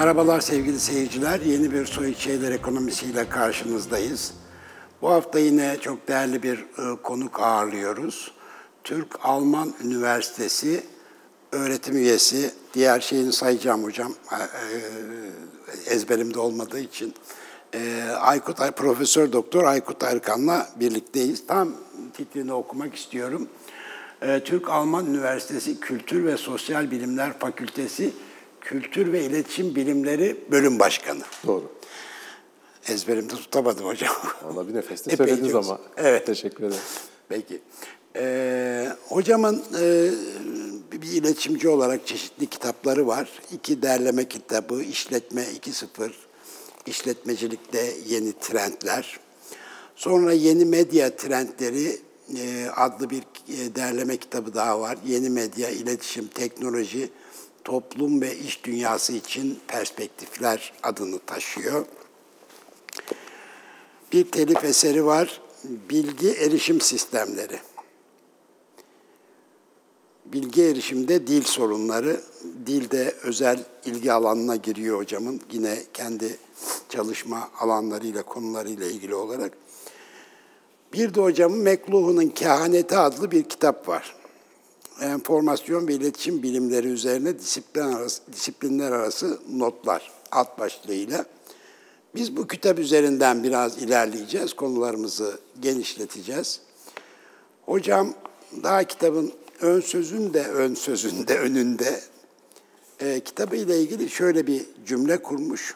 Merhabalar sevgili seyirciler. Yeni bir Soy Şeyler Ekonomisiyle karşınızdayız. Bu hafta yine çok değerli bir e, konuk ağırlıyoruz. Türk-Alman Üniversitesi öğretim üyesi. Diğer şeyini sayacağım hocam e, e, ezberimde olmadığı için. E, Aykut Ay- Profesör Doktor Aykut Erkan'la birlikteyiz. Tam titrini okumak istiyorum. E, Türk-Alman Üniversitesi Kültür ve Sosyal Bilimler Fakültesi Kültür ve İletişim Bilimleri Bölüm Başkanı. Doğru. Ezberimde tutamadım hocam. Valla bir nefeste söylediniz ama. Evet. Teşekkür ederim. Peki. Ee, hocamın e, bir iletişimci olarak çeşitli kitapları var. İki derleme kitabı, İşletme 2.0, İşletmecilikte Yeni Trendler. Sonra Yeni Medya Trendleri e, adlı bir e, derleme kitabı daha var. Yeni Medya, İletişim, Teknoloji, Toplum ve İş Dünyası için Perspektifler adını taşıyor. Bir telif eseri var. Bilgi erişim sistemleri. Bilgi erişimde dil sorunları, dilde özel ilgi alanına giriyor hocamın. Yine kendi çalışma alanlarıyla, konularıyla ilgili olarak. Bir de hocamın McLuhan'ın Kehaneti adlı bir kitap var. Enformasyon ve iletişim bilimleri üzerine disiplin arası, disiplinler arası notlar alt başlığıyla. Biz bu kitap üzerinden biraz ilerleyeceğiz, konularımızı genişleteceğiz. Hocam daha kitabın ön sözünde, ön sözünde, önünde e, kitabı ile ilgili şöyle bir cümle kurmuş.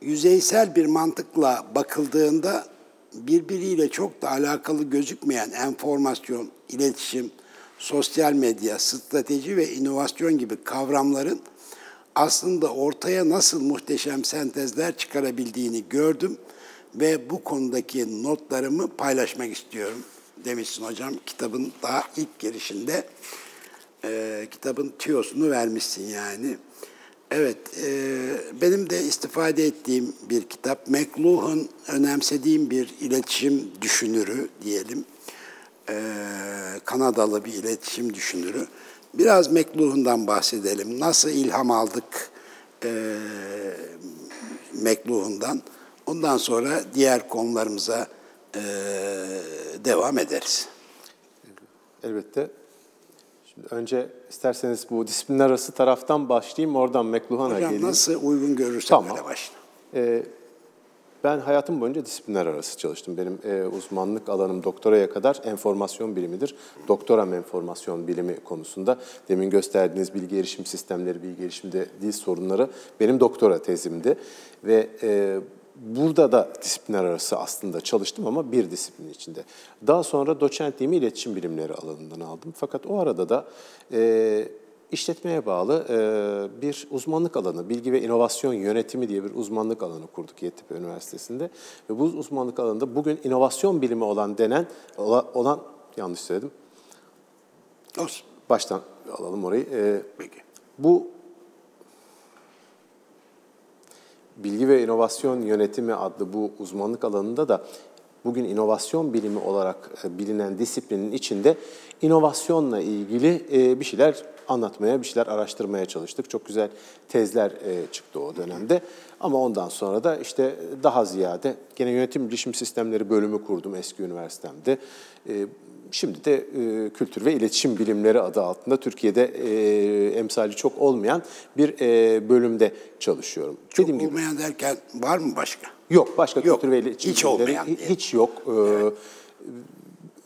Yüzeysel bir mantıkla bakıldığında birbiriyle çok da alakalı gözükmeyen enformasyon, iletişim, sosyal medya, strateji ve inovasyon gibi kavramların aslında ortaya nasıl muhteşem sentezler çıkarabildiğini gördüm ve bu konudaki notlarımı paylaşmak istiyorum demişsin hocam. Kitabın daha ilk girişinde e, kitabın tüyosunu vermişsin yani. Evet, e, benim de istifade ettiğim bir kitap. McLuhan önemsediğim bir iletişim düşünürü diyelim. E, Kanadalı bir iletişim düşünürü. Biraz McLuhan'dan bahsedelim. Nasıl ilham aldık e, McLuhan'dan? Ondan sonra diğer konularımıza e, devam ederiz. Elbette. Şimdi önce isterseniz bu disiplinler arası taraftan başlayayım, oradan McLuhan'a Hocam geleyim. nasıl uygun görürsen Tamam. öyle başla. Ee, ben hayatım boyunca disiplinler arası çalıştım. Benim e, uzmanlık alanım doktoraya kadar enformasyon bilimidir. Doktoram enformasyon bilimi konusunda. Demin gösterdiğiniz bilgi erişim sistemleri, bilgi erişimde dil sorunları benim doktora tezimdi. Ve e, burada da disiplinler arası aslında çalıştım ama bir disiplin içinde. Daha sonra doçentliğimi iletişim bilimleri alanından aldım. Fakat o arada da e, işletmeye bağlı e, bir uzmanlık alanı, bilgi ve inovasyon yönetimi diye bir uzmanlık alanı kurduk Yeditepe Üniversitesi'nde. Ve bu uzmanlık alanında bugün inovasyon bilimi olan denen, ola- olan, yanlış söyledim, Olsun. baştan alalım orayı. E, Peki. bu bilgi ve inovasyon yönetimi adlı bu uzmanlık alanında da bugün inovasyon bilimi olarak e, bilinen disiplinin içinde inovasyonla ilgili e, bir şeyler anlatmaya, bir şeyler araştırmaya çalıştık. Çok güzel tezler e, çıktı o dönemde. Ama ondan sonra da işte daha ziyade gene yönetim bilişim sistemleri bölümü kurdum eski üniversitemde. Şimdi de e, kültür ve iletişim bilimleri adı altında Türkiye'de e, emsali çok olmayan bir e, bölümde çalışıyorum. Çok Dediğim gibi olmayan derken var mı başka? yok başka Yok, kültür ve iletişim hiç bilimleri olmayan hiç yok. Ee,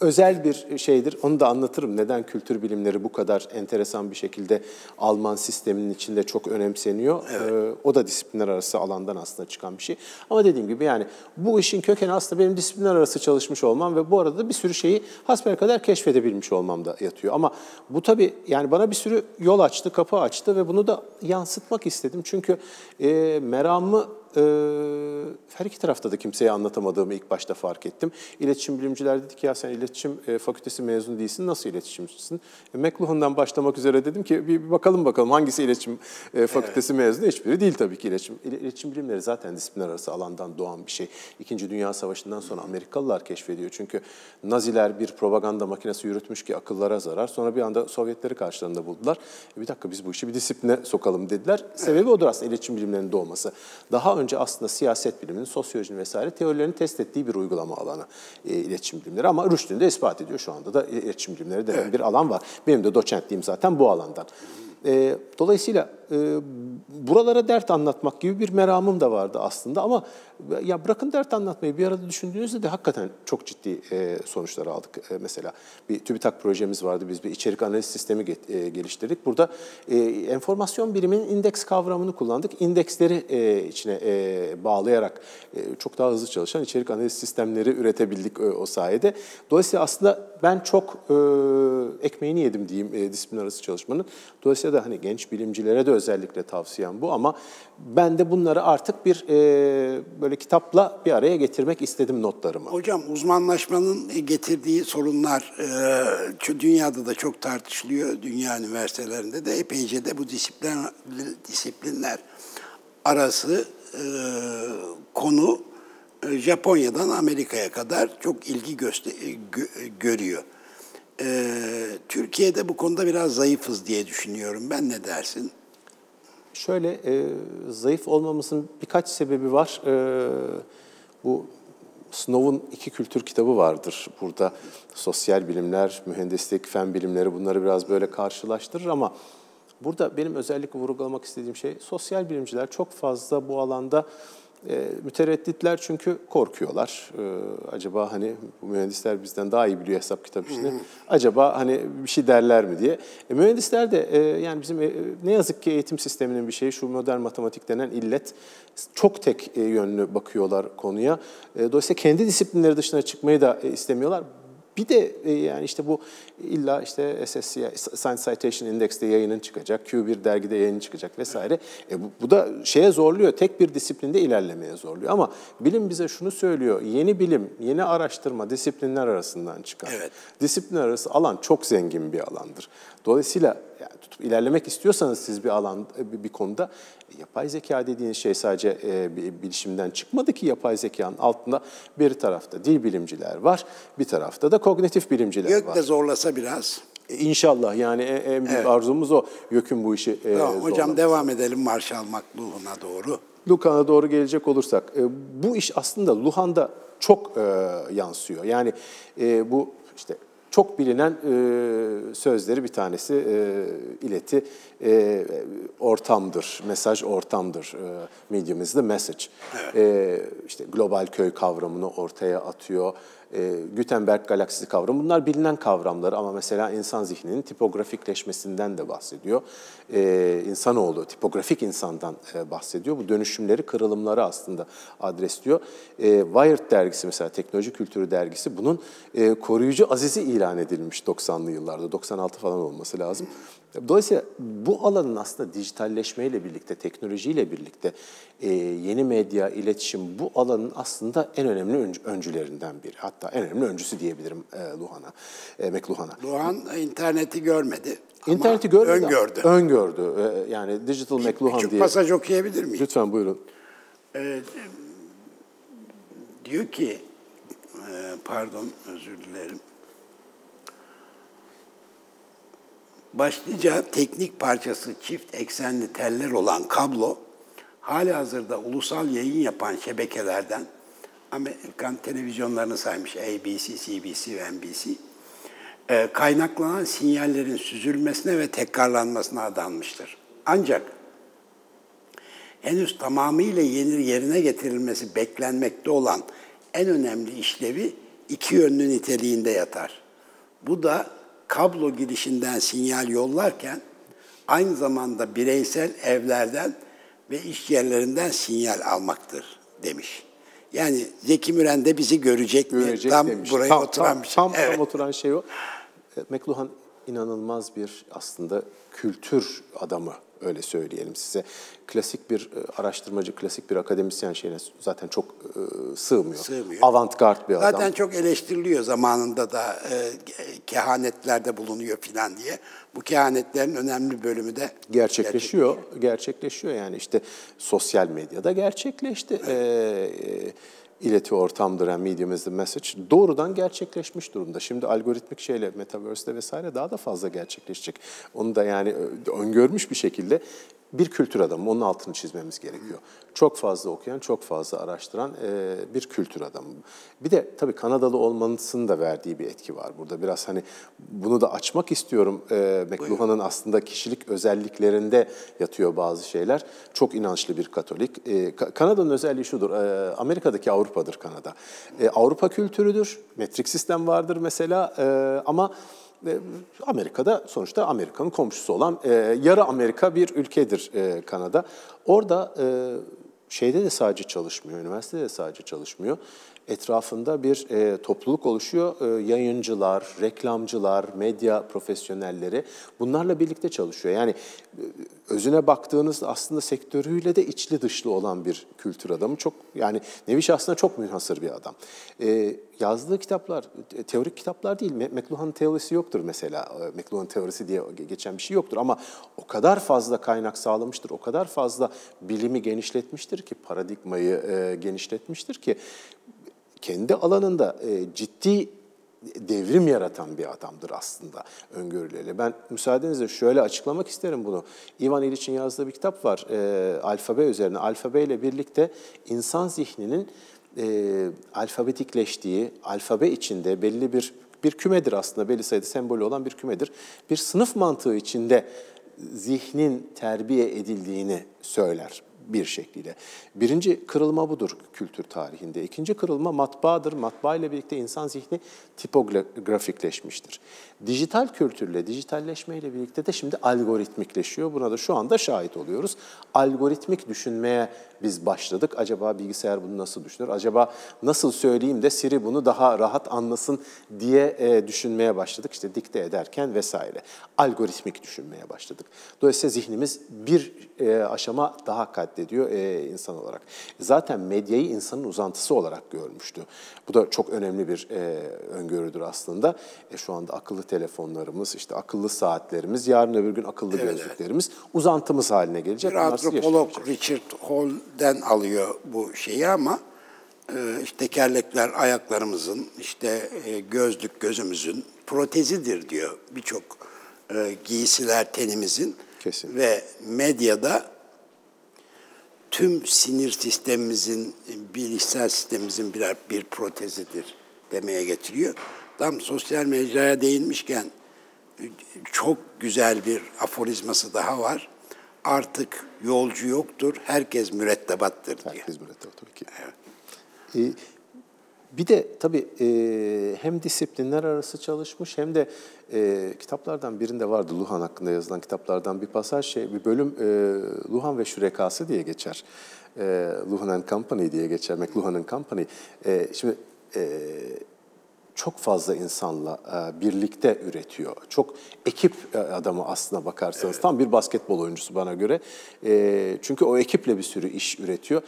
Özel bir şeydir. Onu da anlatırım. Neden kültür bilimleri bu kadar enteresan bir şekilde Alman sisteminin içinde çok önemseniyor. Ee, o da disiplinler arası alandan aslında çıkan bir şey. Ama dediğim gibi yani bu işin kökeni aslında benim disiplinler arası çalışmış olmam ve bu arada da bir sürü şeyi hasbelkader keşfedebilmiş olmam da yatıyor. Ama bu tabii yani bana bir sürü yol açtı, kapı açtı ve bunu da yansıtmak istedim. Çünkü e, meramı e, her iki tarafta da kimseye anlatamadığımı ilk başta fark ettim. İletişim bilimciler dedi ki ya sen iletişim e, fakültesi mezun değilsin, nasıl iletişimcisin? E, McLuhan'dan başlamak üzere dedim ki bir, bir bakalım bakalım hangisi iletişim e, fakültesi evet. mezunu? Hiçbiri değil tabii ki iletişim. İletişim bilimleri zaten disiplinler arası alandan doğan bir şey. İkinci Dünya Savaşı'ndan sonra Amerikalılar keşfediyor. Çünkü Naziler bir propaganda makinesi yürütmüş ki akıllara zarar. Sonra bir anda Sovyetleri karşılarında buldular. E, bir dakika biz bu işi bir disipline sokalım dediler. Sebebi odur aslında iletişim bilimlerinin doğması. Daha önce aslında siyaset biliminin, sosyolojinin vesaire teorilerini test ettiği bir uygulama alanı e, iletişim bilimleri. Ama rüştünü de ispat ediyor. Şu anda da iletişim bilimleri denen evet. bir alan var. Benim de doçentliğim zaten bu alandan. E, dolayısıyla e, buralara dert anlatmak gibi bir meramım da vardı aslında ama ya bırakın dert anlatmayı bir arada düşündüğünüzde de hakikaten çok ciddi e, sonuçlar aldık. E, mesela bir TÜBİTAK projemiz vardı. Biz bir içerik analiz sistemi e, geliştirdik. Burada e, enformasyon biriminin indeks kavramını kullandık. İndeksleri e, içine bağlayarak çok daha hızlı çalışan içerik analiz sistemleri üretebildik o sayede. Dolayısıyla aslında ben çok ekmeğini yedim diyeyim e, disiplin arası çalışmanın. Dolayısıyla da hani genç bilimcilere de özellikle tavsiyem bu ama ben de bunları artık bir böyle kitapla bir araya getirmek istedim notlarımı. Hocam uzmanlaşmanın getirdiği sorunlar e, dünyada da çok tartışılıyor. Dünya üniversitelerinde de epeyce de bu disiplin, disiplinler arası e, konu e, Japonya'dan Amerika'ya kadar çok ilgi göster gö görüyor. Türkiye'de bu konuda biraz zayıfız diye düşünüyorum. Ben ne dersin? Şöyle, e, zayıf olmamızın birkaç sebebi var. E, bu Snow'un iki kültür kitabı vardır burada. Sosyal bilimler, mühendislik, fen bilimleri bunları biraz böyle karşılaştırır ama burada benim özellikle vurgulamak istediğim şey sosyal bilimciler çok fazla bu alanda e, müteredditler çünkü korkuyorlar. E, acaba hani bu mühendisler bizden daha iyi biliyor hesap kitap işini. Acaba hani bir şey derler mi diye. E, mühendisler de e, yani bizim e, ne yazık ki eğitim sisteminin bir şeyi şu modern matematik denen illet çok tek e, yönlü bakıyorlar konuya. E, dolayısıyla kendi disiplinleri dışına çıkmayı da e, istemiyorlar. Bir de e, yani işte bu illa işte SSCI, Science Citation Index'te yayının çıkacak, Q1 dergide yayın çıkacak vesaire. E bu, bu da şeye zorluyor, tek bir disiplinde ilerlemeye zorluyor. Ama bilim bize şunu söylüyor, yeni bilim, yeni araştırma disiplinler arasından çıkar. Evet. Disiplinler arası alan çok zengin bir alandır. Dolayısıyla yani tutup ilerlemek istiyorsanız siz bir alan bir, bir konuda yapay zeka dediğiniz şey sadece e, bir bilişimden çıkmadı ki yapay zekanın altında bir tarafta dil bilimciler var, bir tarafta da kognitif bilimciler Gök var. Gök de zorlasa biraz. E, inşallah yani en büyük evet. arzumuz o. YÖK'ün bu işi e, tamam, Hocam devam edelim Marshall McLuhan'a doğru. Luhan'a doğru gelecek olursak, e, bu iş aslında Luhan'da çok e, yansıyor. Yani e, bu işte çok bilinen e, sözleri bir tanesi e, ileti e, ortamdır, mesaj ortamdır. E, medium is the message. Evet. E, işte global köy kavramını ortaya atıyor e, Gutenberg galaksisi kavramı. Bunlar bilinen kavramlar ama mesela insan zihninin tipografikleşmesinden de bahsediyor. E, insanoğlu, tipografik insandan e, bahsediyor. Bu dönüşümleri, kırılımları aslında adresliyor. E, Wired dergisi mesela, Teknoloji Kültürü dergisi bunun e, koruyucu azizi ilan edilmiş 90'lı yıllarda, 96 falan olması lazım. Dolayısıyla bu alanın aslında dijitalleşmeyle birlikte, teknolojiyle birlikte e, yeni medya, iletişim bu alanın aslında en önemli öncülerinden biri. Hatta en önemli öncüsü diyebilirim e, Luhan'a, e, McLuhan'a. Luhan interneti görmedi. İnterneti görmedi. Öngördü. Öngördü. E, yani Digital Bir, McLuhan küçük diye. pasaj okuyabilir miyim? Lütfen buyurun. Ee, diyor ki, e, pardon özür dilerim. Başlıca teknik parçası çift eksenli teller olan kablo, hali hazırda ulusal yayın yapan şebekelerden, Amerikan televizyonlarını saymış ABC, CBC ve NBC, e, kaynaklanan sinyallerin süzülmesine ve tekrarlanmasına adanmıştır. Ancak henüz tamamıyla yeni yerine getirilmesi beklenmekte olan en önemli işlevi iki yönlü niteliğinde yatar. Bu da kablo girişinden sinyal yollarken aynı zamanda bireysel evlerden ve iş yerlerinden sinyal almaktır demiş. Yani Zeki Müren de bizi görecek, görecek mi? Tam demiş. buraya tam, oturan tam, bir şey. Tam, evet. tam oturan şey o. E, McLuhan inanılmaz bir aslında kültür adamı öyle söyleyelim size. Klasik bir e, araştırmacı, klasik bir akademisyen şeyine zaten çok e, sığmıyor. Sığmıyor. Avantgard bir adam. Zaten çok eleştiriliyor zamanında da e, kehanetlerde bulunuyor filan diye. Bu kehanetlerin önemli bölümü de gerçekleşiyor. Gerçekleşiyor yani işte sosyal medyada gerçekleşti. Ee, e, ileti ortamdır yani medium is the message doğrudan gerçekleşmiş durumda. Şimdi algoritmik şeyle metaverse'de vesaire daha da fazla gerçekleşecek. Onu da yani ö- öngörmüş bir şekilde bir kültür adamı onun altını çizmemiz gerekiyor. Çok fazla okuyan, çok fazla araştıran e, bir kültür adamı. Bir de tabii Kanadalı olmanızın da verdiği bir etki var burada. Biraz hani bunu da açmak istiyorum. E, McLuhan'ın aslında kişilik özelliklerinde yatıyor bazı şeyler. Çok inançlı bir Katolik. E, Ka- Kanada'nın özelliği şudur. E, Amerika'daki Avrupa'dır Kanada. E, Avrupa kültürüdür. Metrik sistem vardır mesela. E, ama Amerika'da sonuçta Amerika'nın komşusu olan e, yarı Amerika bir ülkedir e, Kanada. Orada e, şeyde de sadece çalışmıyor, üniversitede de sadece çalışmıyor. Etrafında bir e, topluluk oluşuyor. E, yayıncılar, reklamcılar, medya profesyonelleri bunlarla birlikte çalışıyor. Yani e, özüne baktığınız aslında sektörüyle de içli dışlı olan bir kültür adamı. Çok yani nevi şahsına çok münhasır bir adam. E, yazdığı kitaplar, teorik kitaplar değil. McLuhan teorisi yoktur mesela. E, McLuhan teorisi diye geçen bir şey yoktur ama o kadar fazla kaynak sağlamıştır, o kadar fazla bilimi genişletmiştir ki, paradigmayı e, genişletmiştir ki kendi alanında e, ciddi devrim yaratan bir adamdır aslında öngörüleri. Ben müsaadenizle şöyle açıklamak isterim bunu. Ivan İliç'in yazdığı bir kitap var e, alfabe üzerine. Alfabe ile birlikte insan zihninin e, alfabetikleştiği, alfabe içinde belli bir bir kümedir aslında belli sayıda sembolü olan bir kümedir. Bir sınıf mantığı içinde zihnin terbiye edildiğini söyler bir şekliyle. Birinci kırılma budur kültür tarihinde. İkinci kırılma matbaadır. Matbaa ile birlikte insan zihni tipografikleşmiştir. Dijital kültürle, dijitalleşme ile birlikte de şimdi algoritmikleşiyor. Buna da şu anda şahit oluyoruz. Algoritmik düşünmeye biz başladık. Acaba bilgisayar bunu nasıl düşünür? Acaba nasıl söyleyeyim de Siri bunu daha rahat anlasın diye e, düşünmeye başladık. İşte dikte ederken vesaire. Algoritmik düşünmeye başladık. Dolayısıyla zihnimiz bir e, aşama daha katlediyor e, insan olarak. Zaten medyayı insanın uzantısı olarak görmüştü. Bu da çok önemli bir e, öngörüdür aslında. E, şu anda akıllı telefonlarımız, işte akıllı saatlerimiz, yarın öbür gün akıllı gözlüklerimiz uzantımız haline gelecek. Bir Bunlar antropolog. Richard Hall'den alıyor bu şeyi ama e, işte tekerlekler ayaklarımızın, işte e, gözlük gözümüzün protezidir diyor birçok e, giysiler tenimizin. Kesin. Ve medyada tüm sinir sistemimizin, bilişsel sistemimizin birer bir protezidir demeye getiriyor. Tam sosyal mecraya değinmişken çok güzel bir aforizması daha var. Artık yolcu yoktur, herkes mürettebattır diye. Herkes mürettep tabii ki. Ee, bir de tabii e, hem disiplinler arası çalışmış hem de e, kitaplardan birinde vardı Luhan hakkında yazılan kitaplardan bir pasaj şey bir bölüm e, Luhan ve Şürekası diye geçer. E, Luhan and Company diye geçer. McLuhan and Company. E, şimdi e, çok fazla insanla e, birlikte üretiyor. Çok ekip e, adamı aslına bakarsanız. Tam bir basketbol oyuncusu bana göre. E, çünkü o ekiple bir sürü iş üretiyor.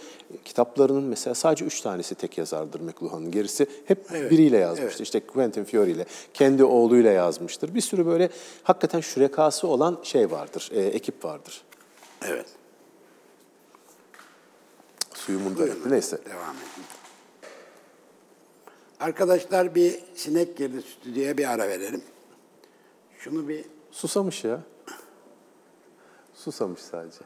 Kitaplarının mesela sadece üç tanesi tek yazardır McLuhan'ın. Gerisi hep biriyle yazmıştır. İşte Quentin Fiore ile, kendi oğluyla yazmıştır. Bir sürü böyle hakikaten şürekası olan şey vardır, ekip vardır. Evet. Suyumun da. Neyse. Devam edin. Arkadaşlar bir sinek girdi stüdyoya bir ara verelim. Şunu bir Susamış ya. Susamış sadece.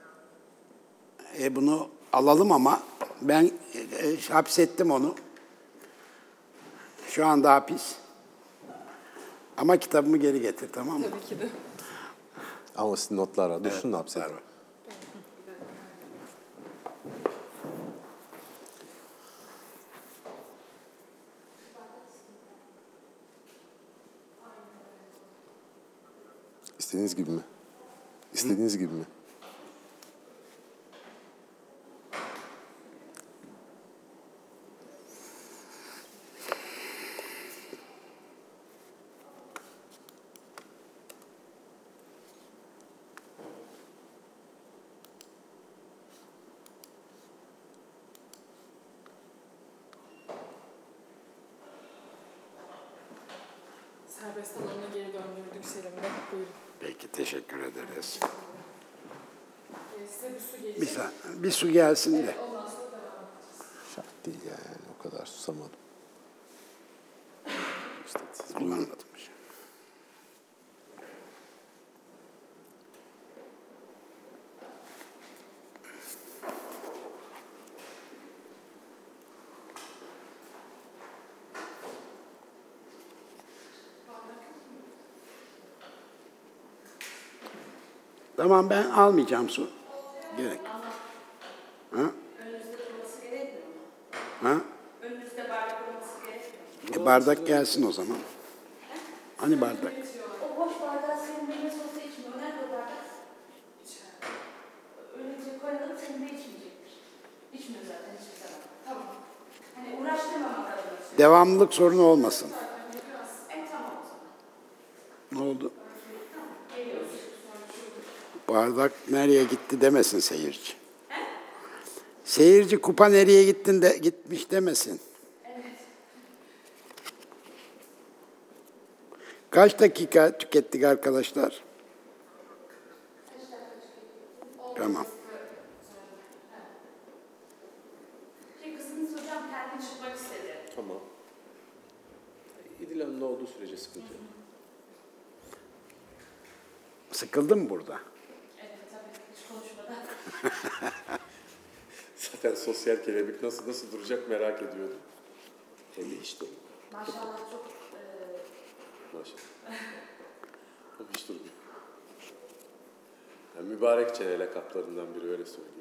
e, bunu alalım ama ben e, e, hapsettim onu. Şu anda hapis. Ama kitabımı geri getir tamam mı? Tabii ki de. Ama sizin notlar var. Dur şunu da İstediğiniz gibi mi? İstediğiniz gibi mi? Ederiz. Ee, size bir su gelecek. Bir, su gelsin de. Şart değil yani o kadar susamadım. İşte siz Kullanmadım. Tamam ben almayacağım su. Gerek. Ha? Ha? E, bardak gelsin o zaman. Hani bardak? O boş bardağı senin nasıl olsa içmiyor. Nerede o bardak? Öylece koyalım senin de içmeyecektir. İçmiyor zaten hiçbir. Tamam. Hani uğraştırmamak adına. Devamlılık sorunu olmasın. En tamam o zaman. Ne oldu? Bardak nereye gitti demesin seyirci. Seyirci kupa nereye gittin de gitmiş demesin. Kaç dakika tükettik arkadaşlar? Tamam. Şey kızınız hocam kendi çıkmak istedi. Tamam. İdil Hanım'la olduğu sürece sıkıntı yok. Sıkıldın mı burada? Evet tabii hiç konuşmadan. Zaten kelebek nasıl nasıl duracak merak ediyordum. Hem de hiç durmuyor. Maşallah çok e, Maşallah. O hiç durmuyor. Yani mübarek çene lakaplarından biri öyle söyleyeyim.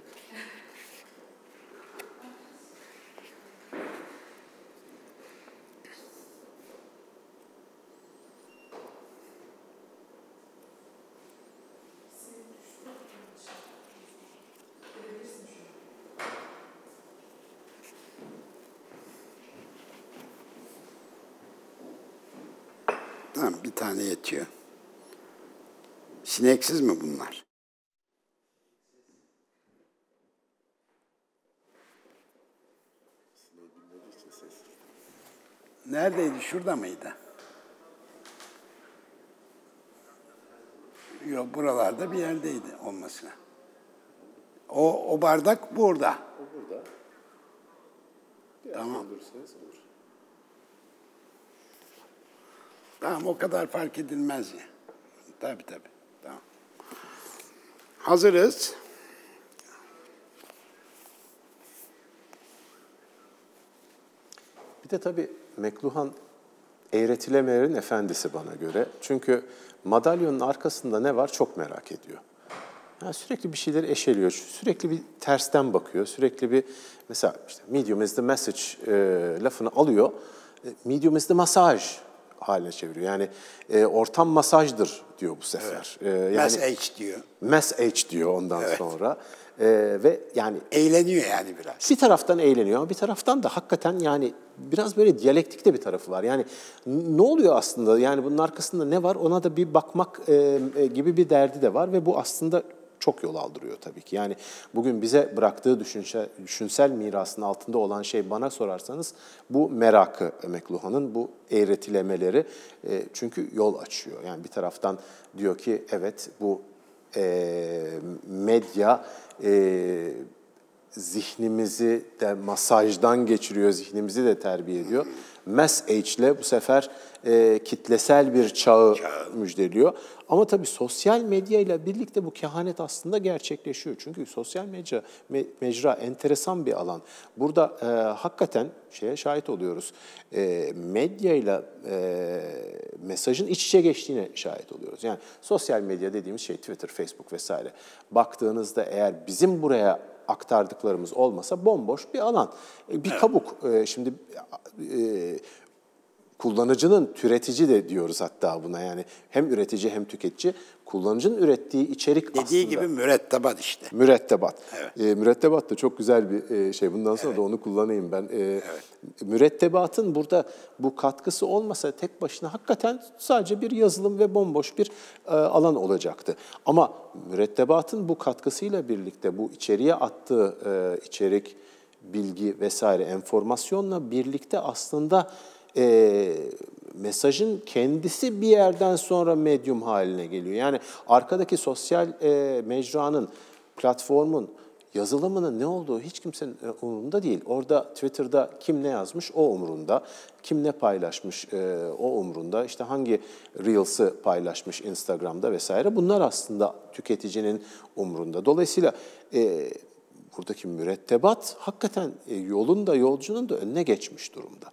Tamam bir tane yetiyor. Sineksiz mi bunlar? Neredeydi? Şurada mıydı? Yok buralarda bir yerdeydi olmasına. O, o bardak burada. O burada. Tamam. olur. Tamam o kadar fark edilmez ya. Tabii tabii. Tamam. Hazırız. Bir de tabii Mekluhan eğretilemelerin efendisi bana göre. Çünkü madalyonun arkasında ne var çok merak ediyor. Yani sürekli bir şeyleri eşeliyor, sürekli bir tersten bakıyor, sürekli bir mesela işte medium is the message e, lafını alıyor, e, medium is the massage haline çeviriyor. Yani e, ortam masajdır diyor bu sefer. E, yani H diyor. mass age diyor ondan sonra. E, ve yani Eğleniyor yani biraz. bir taraftan eğleniyor ama bir taraftan da hakikaten yani biraz böyle diyalektik de bir tarafı var. Yani ne oluyor aslında? Yani bunun arkasında ne var? Ona da bir bakmak e, e, gibi bir derdi de var ve bu aslında çok yol aldırıyor tabii ki. Yani bugün bize bıraktığı düşünsel, düşünsel mirasın altında olan şey bana sorarsanız bu merakı Mekluhan'ın bu eğretilemeleri E, çünkü yol açıyor. Yani bir taraftan diyor ki evet bu e, medya e, zihnimizi de masajdan geçiriyor, zihnimizi de terbiye ediyor. Mass Age ile bu sefer e, kitlesel bir çağı müjdeliyor. Ama tabii sosyal medya ile birlikte bu kehanet aslında gerçekleşiyor. Çünkü sosyal medya me- mecra enteresan bir alan. Burada e, hakikaten şeye şahit oluyoruz. E, medya ile e, mesajın iç içe geçtiğine şahit oluyoruz. Yani sosyal medya dediğimiz şey Twitter, Facebook vesaire. Baktığınızda eğer bizim buraya aktardıklarımız olmasa bomboş bir alan. E, Bir kabuk. E, Şimdi e, kullanıcının türetici de diyoruz hatta buna yani hem üretici hem tüketici kullanıcının ürettiği içerik Dediği aslında gibi mürettebat işte. mürettebat. E, mürettebat da çok güzel bir e, şey. Bundan sonra da onu kullanayım ben. E, Mürettebatın burada bu katkısı olmasa tek başına hakikaten sadece bir yazılım ve bomboş bir e, alan olacaktı. Ama mürettebatın bu katkısıyla birlikte bu içeriye attığı e, içerik, bilgi vesaire enformasyonla birlikte aslında e, mesajın kendisi bir yerden sonra medyum haline geliyor. Yani arkadaki sosyal e, mecranın, platformun, yazılımının ne olduğu hiç kimsenin e, umurunda değil. Orada Twitter'da kim ne yazmış o umurunda, kim ne paylaşmış e, o umurunda, işte hangi Reels'ı paylaşmış Instagram'da vesaire bunlar aslında tüketicinin umurunda. Dolayısıyla e, buradaki mürettebat hakikaten e, yolun da yolcunun da önüne geçmiş durumda.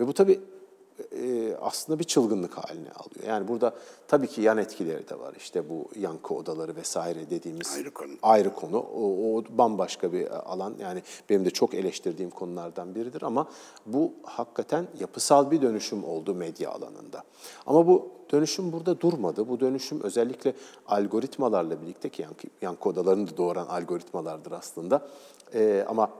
Ve bu tabii e, aslında bir çılgınlık haline alıyor. Yani burada tabii ki yan etkileri de var. İşte bu yankı odaları vesaire dediğimiz Ayrı konu. ayrı konu. O, o bambaşka bir alan. Yani benim de çok eleştirdiğim konulardan biridir ama bu hakikaten yapısal bir dönüşüm oldu medya alanında. Ama bu dönüşüm burada durmadı. Bu dönüşüm özellikle algoritmalarla birlikte ki yankı, yankı odalarını da doğuran algoritmalardır aslında. Ee, ama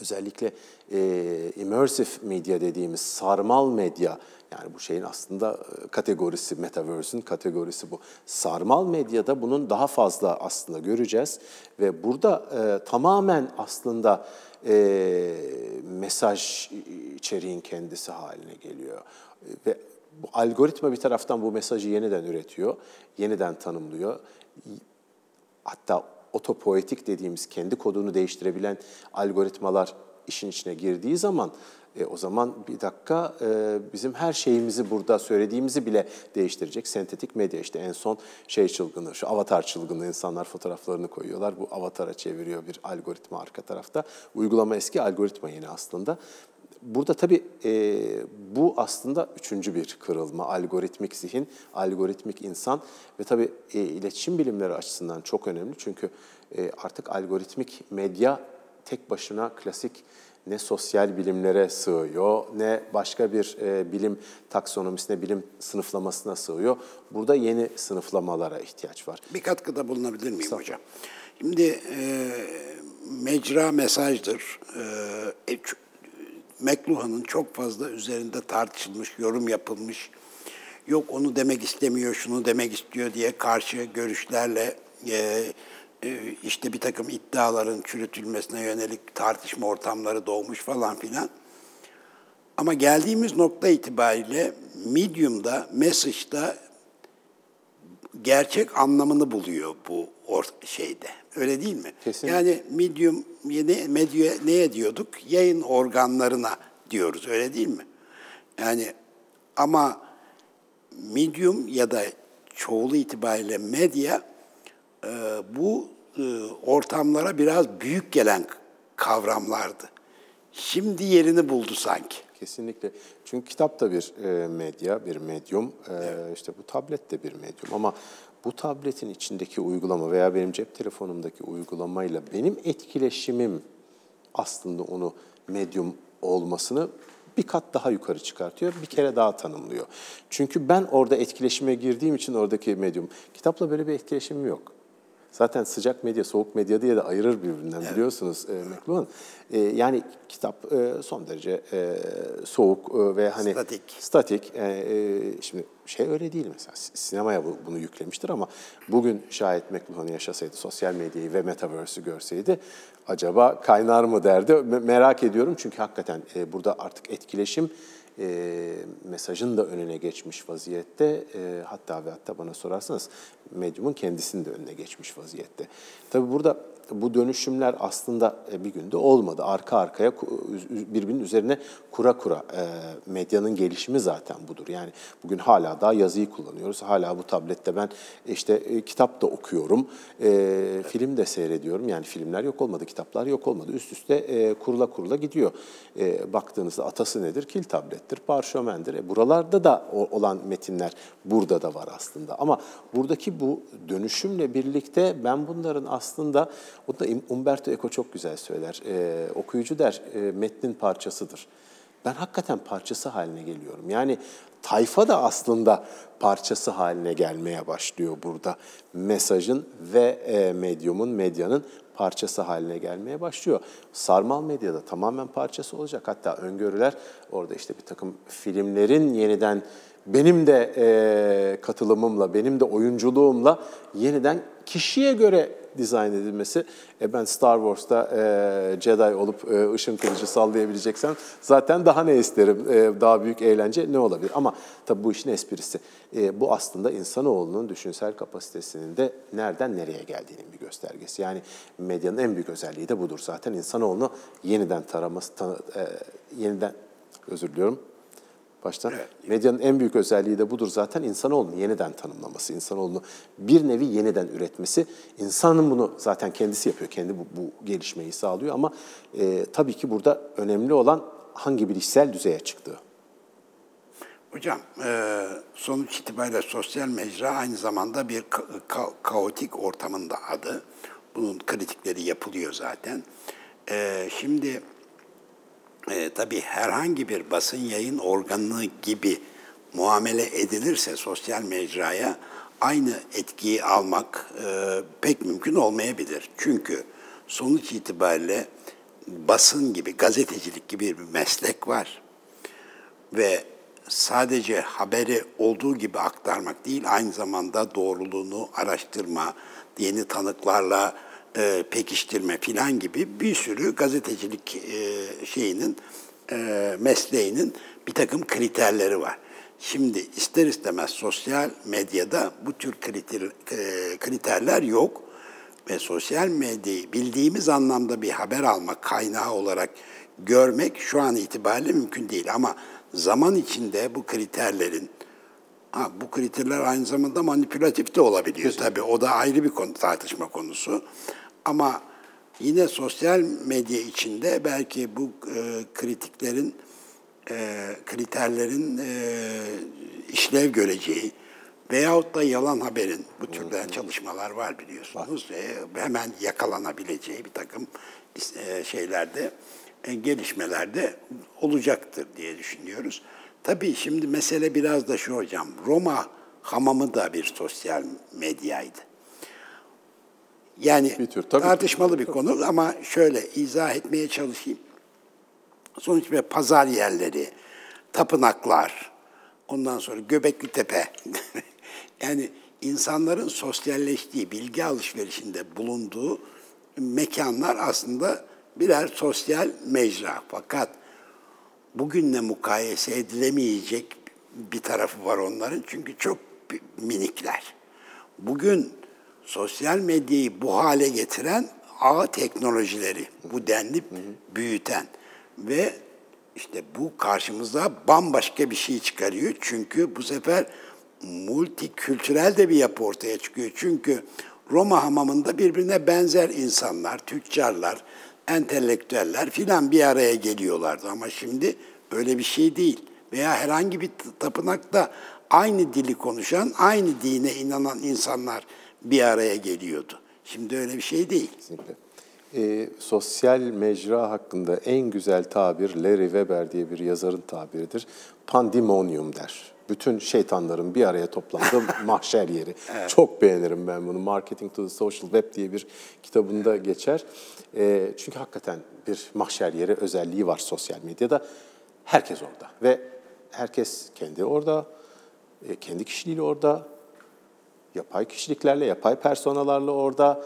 özellikle e, immersive medya dediğimiz sarmal medya yani bu şeyin aslında e, kategorisi, metaverse'ün kategorisi bu. Sarmal medyada bunun daha fazla aslında göreceğiz ve burada e, tamamen aslında e, mesaj içeriğin kendisi haline geliyor. Ve bu algoritma bir taraftan bu mesajı yeniden üretiyor, yeniden tanımlıyor. Hatta otopoetik dediğimiz kendi kodunu değiştirebilen algoritmalar işin içine girdiği zaman e, o zaman bir dakika e, bizim her şeyimizi burada söylediğimizi bile değiştirecek. Sentetik medya işte en son şey çılgını, şu avatar çılgını insanlar fotoğraflarını koyuyorlar. Bu avatara çeviriyor bir algoritma arka tarafta. Uygulama eski, algoritma yeni aslında. Burada tabii e, bu aslında üçüncü bir kırılma. Algoritmik zihin, algoritmik insan ve tabii e, iletişim bilimleri açısından çok önemli. Çünkü e, artık algoritmik medya tek başına klasik ne sosyal bilimlere sığıyor, ne başka bir e, bilim taksonomisine, bilim sınıflamasına sığıyor. Burada yeni sınıflamalara ihtiyaç var. Bir katkıda bulunabilir miyim hocam? Şimdi e, mecra mesajdır. E, e, McLuhan'ın çok fazla üzerinde tartışılmış, yorum yapılmış, yok onu demek istemiyor, şunu demek istiyor diye karşı görüşlerle e, e, işte bir takım iddiaların çürütülmesine yönelik tartışma ortamları doğmuş falan filan. Ama geldiğimiz nokta itibariyle Medium'da, Message'da gerçek anlamını buluyor bu şeyde. Öyle değil mi? Kesinlikle. Yani medium ne, medya neye diyorduk? Yayın organlarına diyoruz. Öyle değil mi? Yani ama medium ya da çoğulu itibariyle medya e, bu e, ortamlara biraz büyük gelen kavramlardı. Şimdi yerini buldu sanki. Kesinlikle. Çünkü kitap da bir e, medya, bir medyum. E, işte bu tablet de bir medyum. Ama bu tabletin içindeki uygulama veya benim cep telefonumdaki uygulamayla benim etkileşimim aslında onu medyum olmasını bir kat daha yukarı çıkartıyor, bir kere daha tanımlıyor. Çünkü ben orada etkileşime girdiğim için oradaki medyum, kitapla böyle bir etkileşimim yok. Zaten sıcak medya, soğuk medya diye de ayırır birbirinden biliyorsunuz e, McLuhan. E, yani kitap e, son derece e, soğuk e, ve hani Statik. statik. E, e, şimdi şey öyle değil mesela sinemaya bu, bunu yüklemiştir ama bugün şayet McLuhan yaşasaydı, sosyal medyayı ve metaverse'ü görseydi acaba kaynar mı derdi. Me- Merak ediyorum çünkü hakikaten e, burada artık etkileşim e, mesajın da önüne geçmiş vaziyette. E, hatta ve hatta bana sorarsanız medyumun kendisinin de önüne geçmiş vaziyette. Tabii burada bu dönüşümler aslında e, bir günde olmadı. Arka arkaya birbirinin üzerine kura kura e, medyanın gelişimi zaten budur. Yani bugün hala daha yazıyı kullanıyoruz. Hala bu tablette ben işte e, kitap da okuyorum, e, film de seyrediyorum. Yani filmler yok olmadı, kitaplar yok olmadı. Üst üste e, kurula kurula gidiyor. E, baktığınızda atası nedir? Kil tablettir, parşömendir. E, buralarda da olan metinler burada da var aslında. Ama buradaki bu dönüşümle birlikte ben bunların aslında o da Umberto Eco çok güzel söyler. Ee, okuyucu der e, metnin parçasıdır. Ben hakikaten parçası haline geliyorum. Yani tayfa da aslında parçası haline gelmeye başlıyor burada. Mesajın ve e, medyumun, medyanın parçası haline gelmeye başlıyor. Sarmal medyada tamamen parçası olacak. Hatta öngörüler orada işte bir takım filmlerin yeniden benim de e, katılımımla, benim de oyunculuğumla yeniden kişiye göre dizayn edilmesi. E ben Star Wars'ta e, Jedi olup e, ışın kılıcı sallayabileceksem zaten daha ne isterim? E, daha büyük eğlence ne olabilir? Ama tabii bu işin esprisi. E, bu aslında insanoğlunun düşünsel kapasitesinin de nereden nereye geldiğinin bir göstergesi. Yani medyanın en büyük özelliği de budur zaten. İnsanoğlunu yeniden taraması, ta, e, yeniden özür diliyorum baştan. Medyanın en büyük özelliği de budur zaten insanoğlunu yeniden tanımlaması, insanoğlunu bir nevi yeniden üretmesi. İnsanın bunu zaten kendisi yapıyor, kendi bu, bu gelişmeyi sağlıyor ama e, tabii ki burada önemli olan hangi bilişsel düzeye çıktığı. Hocam, e, sonuç itibariyle sosyal mecra aynı zamanda bir ka- ka- kaotik ortamın da adı. Bunun kritikleri yapılıyor zaten. E, şimdi e, tabii herhangi bir basın yayın organı gibi muamele edilirse sosyal mecraya aynı etkiyi almak e, pek mümkün olmayabilir. Çünkü sonuç itibariyle basın gibi, gazetecilik gibi bir meslek var ve sadece haberi olduğu gibi aktarmak değil, aynı zamanda doğruluğunu araştırma, yeni tanıklarla e, pekiştirme filan gibi bir sürü gazetecilik e, şeyinin, e, mesleğinin bir takım kriterleri var. Şimdi ister istemez sosyal medyada bu tür kriter, e, kriterler yok ve sosyal medyayı bildiğimiz anlamda bir haber almak kaynağı olarak görmek şu an itibariyle mümkün değil. Ama zaman içinde bu kriterlerin, ha, bu kriterler aynı zamanda manipülatif de olabiliyor tabii. O da ayrı bir konu, tartışma konusu. Ama yine sosyal medya içinde belki bu e, kritiklerin, e, kriterlerin e, işlev göreceği veyahut da yalan haberin bu türden çalışmalar var biliyorsunuz. E, hemen yakalanabileceği bir takım e, şeylerde, e, gelişmelerde olacaktır diye düşünüyoruz. Tabii şimdi mesele biraz da şu hocam, Roma hamamı da bir sosyal medyaydı. Yani Bir tür, tabii. tartışmalı bir konu ama şöyle izah etmeye çalışayım. Sonuç ve pazar yerleri, tapınaklar, ondan sonra Göbekli Tepe. yani insanların sosyalleştiği, bilgi alışverişinde bulunduğu mekanlar aslında birer sosyal mecra. Fakat bugünle mukayese edilemeyecek bir tarafı var onların çünkü çok minikler. Bugün sosyal medyayı bu hale getiren ağ teknolojileri, bu denli büyüten ve işte bu karşımıza bambaşka bir şey çıkarıyor. Çünkü bu sefer multikültürel de bir yapı ortaya çıkıyor. Çünkü Roma hamamında birbirine benzer insanlar, tüccarlar, entelektüeller filan bir araya geliyorlardı. Ama şimdi öyle bir şey değil. Veya herhangi bir tapınakta aynı dili konuşan, aynı dine inanan insanlar bir araya geliyordu. Şimdi öyle bir şey değil. Kesinlikle. E, sosyal mecra hakkında en güzel tabir Larry Weber diye bir yazarın tabiridir. Pandemonium der. Bütün şeytanların bir araya toplandığı mahşer yeri. Evet. Çok beğenirim ben bunu. Marketing to the Social Web diye bir kitabında geçer. E, çünkü hakikaten bir mahşer yeri özelliği var sosyal medyada. Herkes orada ve herkes kendi orada, e, kendi kişiliğiyle orada, yapay kişiliklerle, yapay personalarla orada,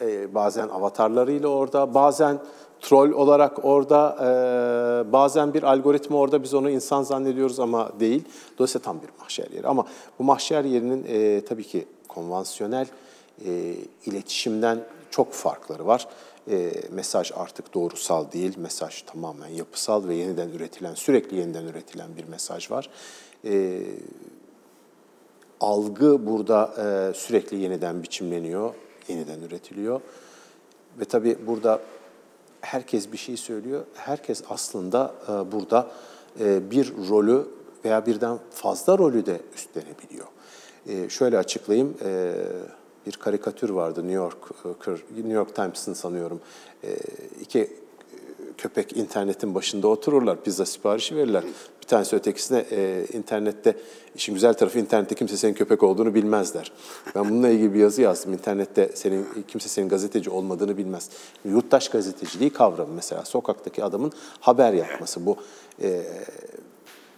e, bazen avatarlarıyla orada, bazen troll olarak orada, e, bazen bir algoritma orada biz onu insan zannediyoruz ama değil. Dolayısıyla tam bir mahşer yeri. Ama bu mahşer yerinin e, tabii ki konvansiyonel e, iletişimden çok farkları var. E, mesaj artık doğrusal değil, mesaj tamamen yapısal ve yeniden üretilen, sürekli yeniden üretilen bir mesaj var. E, algı burada e, sürekli yeniden biçimleniyor, yeniden üretiliyor. Ve tabii burada herkes bir şey söylüyor. Herkes aslında e, burada e, bir rolü veya birden fazla rolü de üstlenebiliyor. E, şöyle açıklayayım. Bir karikatür vardı New York New York Times'ın sanıyorum. İki köpek internetin başında otururlar, pizza siparişi verirler. Bir tanesi ötekisine e, internette, işin güzel tarafı internette kimse senin köpek olduğunu bilmezler. Ben bununla ilgili bir yazı yazdım. İnternette senin kimse senin gazeteci olmadığını bilmez. Yurttaş gazeteciliği kavramı mesela. Sokaktaki adamın haber yapması. Bu e,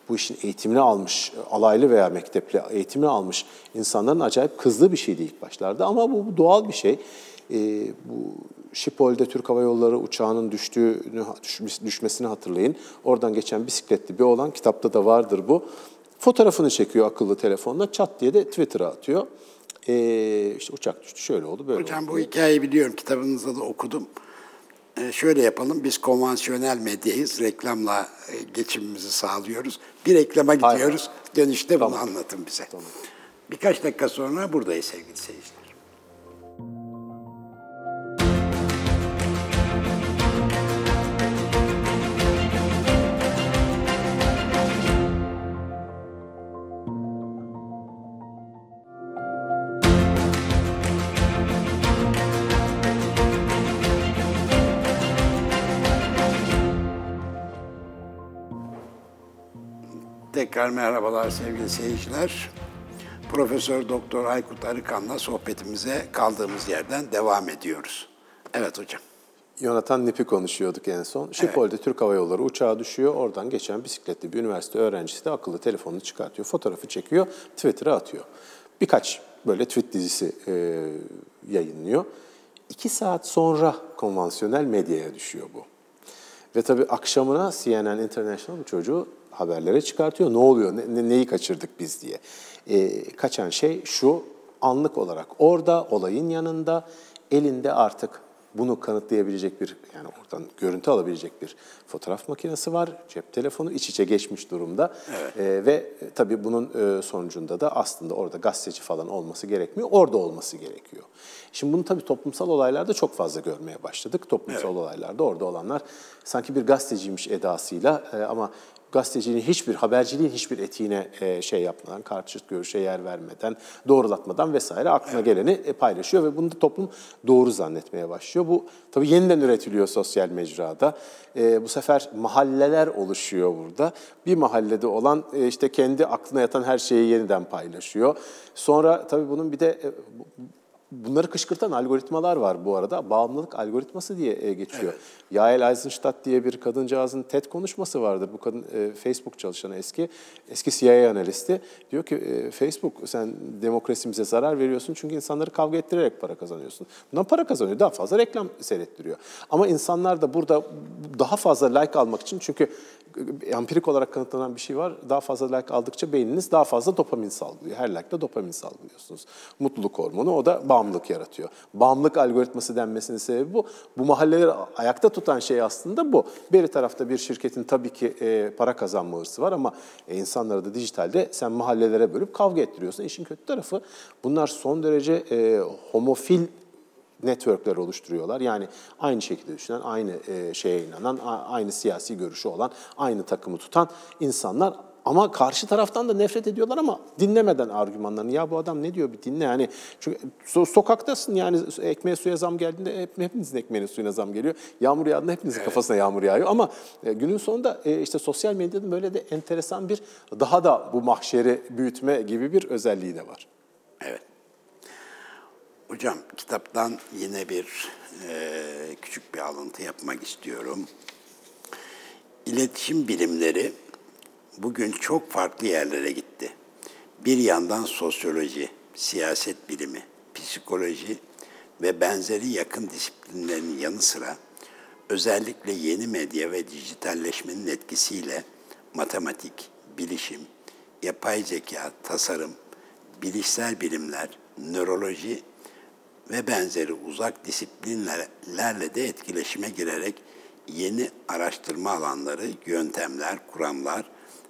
bu işin eğitimini almış, alaylı veya mektepli eğitimini almış insanların acayip kızdığı bir şeydi ilk başlarda. Ama bu, bu doğal bir şey. E, bu Şipol'de Türk Hava Yolları uçağının düştüğünü, düşmesini hatırlayın. Oradan geçen bisikletli bir olan, kitapta da vardır bu. Fotoğrafını çekiyor akıllı telefonla, çat diye de Twitter'a atıyor. Ee, işte uçak düştü, şöyle oldu, böyle Hocam oldu. bu hikayeyi biliyorum, kitabınızda da okudum. Ee, şöyle yapalım, biz konvansiyonel medyayız, reklamla e, geçimimizi sağlıyoruz. Bir reklama gidiyoruz, dönüşte bunu Tamam. anlatın bize. Birkaç dakika sonra buradayız sevgili seyirciler. Tekrar merhabalar sevgili seyirciler. Profesör Doktor Aykut Arıkan'la sohbetimize kaldığımız yerden devam ediyoruz. Evet hocam. Yonatan Nip'i konuşuyorduk en son. Şipol'de Türk Hava Yolları uçağı düşüyor. Oradan geçen bisikletli bir üniversite öğrencisi de akıllı telefonunu çıkartıyor. Fotoğrafı çekiyor, Twitter'a atıyor. Birkaç böyle tweet dizisi e, yayınlıyor. İki saat sonra konvansiyonel medyaya düşüyor bu. Ve tabii akşamına CNN International çocuğu haberlere çıkartıyor. Ne oluyor, ne- ne- neyi kaçırdık biz diye. E, kaçan şey şu, anlık olarak orada, olayın yanında, elinde artık bunu kanıtlayabilecek bir, yani oradan görüntü alabilecek bir fotoğraf makinesi var. Cep telefonu iç içe geçmiş durumda. E, ve e, tabii bunun e, sonucunda da aslında orada gazeteci falan olması gerekmiyor, orada olması gerekiyor. Şimdi bunu tabii toplumsal olaylarda çok fazla görmeye başladık. Toplumsal olaylarda orada olanlar sanki bir gazeteciymiş edasıyla e, ama gazeteciliğin hiçbir, haberciliğin hiçbir etiğine e, şey yapmadan, karşıt görüşe yer vermeden, doğrulatmadan vesaire aklına geleni e, paylaşıyor ve bunu da toplum doğru zannetmeye başlıyor. Bu tabii yeniden üretiliyor sosyal mecrada. E, bu sefer mahalleler oluşuyor burada. Bir mahallede olan işte kendi aklına yatan her şeyi yeniden paylaşıyor. Sonra tabii bunun bir de Bunları kışkırtan algoritmalar var bu arada. Bağımlılık algoritması diye e, geçiyor. Yael Eisenstadt diye bir kadıncağızın TED konuşması vardır. Bu kadın e, Facebook çalışanı eski, eski CIA analisti. Diyor ki e, Facebook sen demokrasimize zarar veriyorsun çünkü insanları kavga ettirerek para kazanıyorsun. Bundan para kazanıyor. Daha fazla reklam seyrettiriyor. Ama insanlar da burada daha fazla like almak için çünkü empirik olarak kanıtlanan bir şey var. Daha fazla like aldıkça beyniniz daha fazla dopamin salgılıyor. Her like'da dopamin salgılıyorsunuz. Mutluluk hormonu o da bağımlılık yaratıyor. Bağımlılık algoritması denmesinin sebebi bu. Bu mahalleleri ayakta tutan şey aslında bu. Bir tarafta bir şirketin tabii ki e, para kazanma hırsı var ama e, insanları da dijitalde sen mahallelere bölüp kavga ettiriyorsun. İşin kötü tarafı bunlar son derece e, homofil networkler oluşturuyorlar. Yani aynı şekilde düşünen, aynı e, şeye inanan, a- aynı siyasi görüşü olan, aynı takımı tutan insanlar ama karşı taraftan da nefret ediyorlar ama dinlemeden argümanlarını. Ya bu adam ne diyor bir dinle yani. Çünkü so- sokaktasın yani ekmeğe suya zam geldiğinde hep, hepinizin ekmeğine suyuna zam geliyor. Yağmur yağdığında hepinizin kafasına yağmur yağıyor ama e, günün sonunda e, işte sosyal medyanın böyle de enteresan bir daha da bu mahşeri büyütme gibi bir özelliği de var. Hocam kitaptan yine bir e, küçük bir alıntı yapmak istiyorum. İletişim bilimleri bugün çok farklı yerlere gitti. Bir yandan sosyoloji, siyaset bilimi, psikoloji ve benzeri yakın disiplinlerin yanı sıra özellikle yeni medya ve dijitalleşmenin etkisiyle matematik, bilişim, yapay zeka, tasarım, bilişsel bilimler, nöroloji ve benzeri uzak disiplinlerle de etkileşime girerek yeni araştırma alanları, yöntemler, kuramlar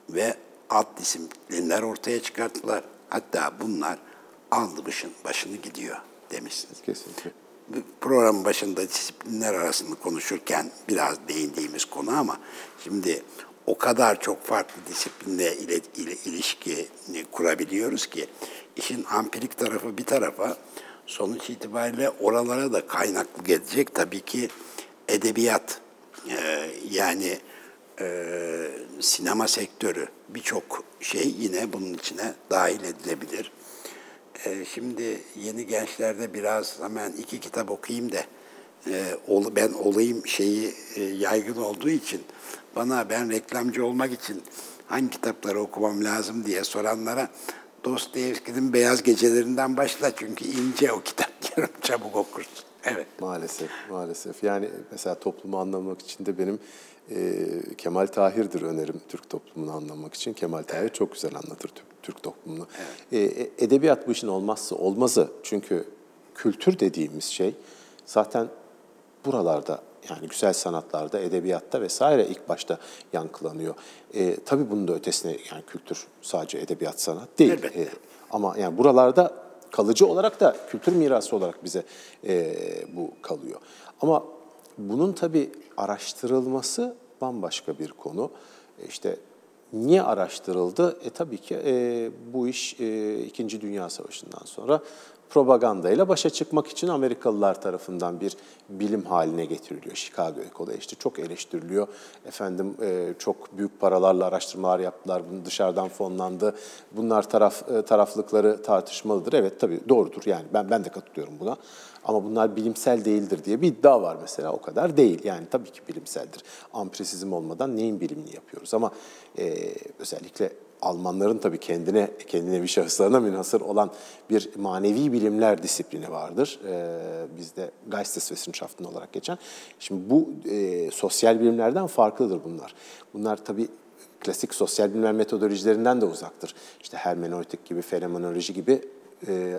ve alt disiplinler ortaya çıkarttılar. Hatta bunlar aldı başın, başını gidiyor demişsiniz. Kesinlikle. Bu Programın başında disiplinler arasında konuşurken biraz değindiğimiz konu ama şimdi o kadar çok farklı disiplinle ile, ile ilişki kurabiliyoruz ki işin ampirik tarafı bir tarafa sonuç itibariyle oralara da kaynaklı gelecek tabii ki edebiyat Ee, yani e, sinema sektörü birçok şey yine bunun içine dahil edilebilir. Ee, şimdi yeni gençlerde biraz hemen iki kitap okuyayım da e, ben olayım şeyi e, yaygın olduğu için bana ben reklamcı olmak için hangi kitapları okumam lazım diye soranlara Dostoyevski'nin Beyaz Gecelerinden başla çünkü ince o kitap diyorum çabuk okursun. Evet. Maalesef, maalesef. Yani mesela toplumu anlamak için de benim e, Kemal Tahir'dir önerim Türk toplumunu anlamak için. Kemal Tahir çok güzel anlatır Türk, Türk toplumunu. E, e, edebiyat bu işin olmazsa olmazı. Çünkü kültür dediğimiz şey zaten buralarda yani güzel sanatlarda, edebiyatta vesaire ilk başta yankılanıyor. E, tabii bunun da ötesine yani kültür sadece edebiyat sanat değil. Elbette. E, ama yani buralarda kalıcı olarak da kültür mirası olarak bize e, bu kalıyor. Ama bunun tabii araştırılması bambaşka bir konu. E, işte niye araştırıldı? E tabii ki e, bu iş e, İkinci Dünya Savaşı'ndan sonra propagandayla başa çıkmak için Amerikalılar tarafından bir bilim haline getiriliyor. Chicago Ecol'da işte çok eleştiriliyor. Efendim e, çok büyük paralarla araştırmalar yaptılar. Bunu dışarıdan fonlandı. Bunlar taraf e, taraflıkları tartışmalıdır. Evet tabii doğrudur. Yani ben ben de katılıyorum buna. Ama bunlar bilimsel değildir diye bir iddia var mesela. O kadar değil. Yani tabii ki bilimseldir. Ampresizm olmadan neyin bilimini yapıyoruz? Ama e, özellikle Almanların tabii kendine, kendine bir şahıslarına münhasır olan bir manevi bilimler disiplini vardır. Ee, bizde Geisteswissenschaften olarak geçen. Şimdi bu e, sosyal bilimlerden farklıdır bunlar. Bunlar tabii klasik sosyal bilimler metodolojilerinden de uzaktır. İşte hermeneutik gibi, fenomenoloji gibi e,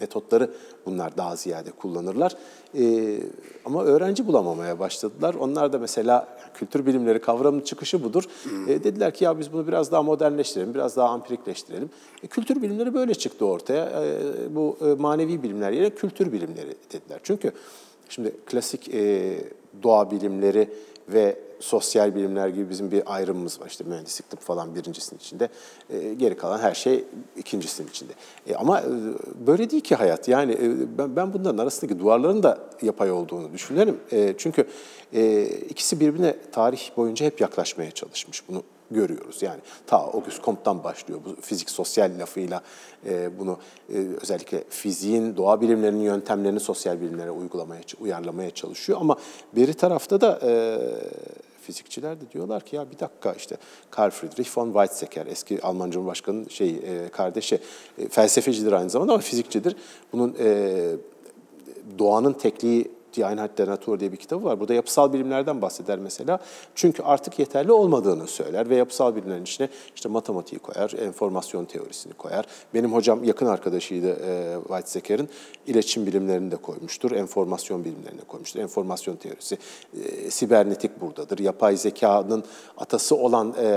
metotları bunlar daha ziyade kullanırlar. E, ama öğrenci bulamamaya başladılar. Onlar da mesela kültür bilimleri kavramının çıkışı budur. E, dediler ki ya biz bunu biraz daha modernleştirelim, biraz daha ampirikleştirelim. E, kültür bilimleri böyle çıktı ortaya. Bu manevi bilimler yerine kültür bilimleri dediler. Çünkü şimdi klasik doğa bilimleri ve sosyal bilimler gibi bizim bir ayrımımız var. İşte mühendislik, tıp falan birincisinin içinde. E, geri kalan her şey ikincisinin içinde. E, ama e, böyle değil ki hayat. Yani ben, ben bunların arasındaki duvarların da yapay olduğunu düşünüyorum. E, çünkü ikisi birbirine tarih boyunca hep yaklaşmaya çalışmış. Bunu görüyoruz. Yani ta Auguste Comte'dan başlıyor bu fizik sosyal lafıyla e, bunu e, özellikle fiziğin, doğa bilimlerinin yöntemlerini sosyal bilimlere uygulamaya, uyarlamaya çalışıyor. Ama beri tarafta da e, fizikçiler de diyorlar ki ya bir dakika işte Karl Friedrich von Weizsäcker eski Alman Cumhurbaşkanı'nın şey e, kardeşi e, felsefecidir aynı zamanda ama fizikçidir. Bunun e, doğanın tekliği Die Einheit der Natur diye bir kitabı var. Burada yapısal bilimlerden bahseder mesela. Çünkü artık yeterli olmadığını söyler ve yapısal bilimlerin içine işte matematiği koyar, enformasyon teorisini koyar. Benim hocam yakın arkadaşıydı e, Weizsäcker'in. İletişim bilimlerini de koymuştur, enformasyon bilimlerini de koymuştur. Enformasyon teorisi, e, sibernetik buradadır. Yapay zekanın atası olan e,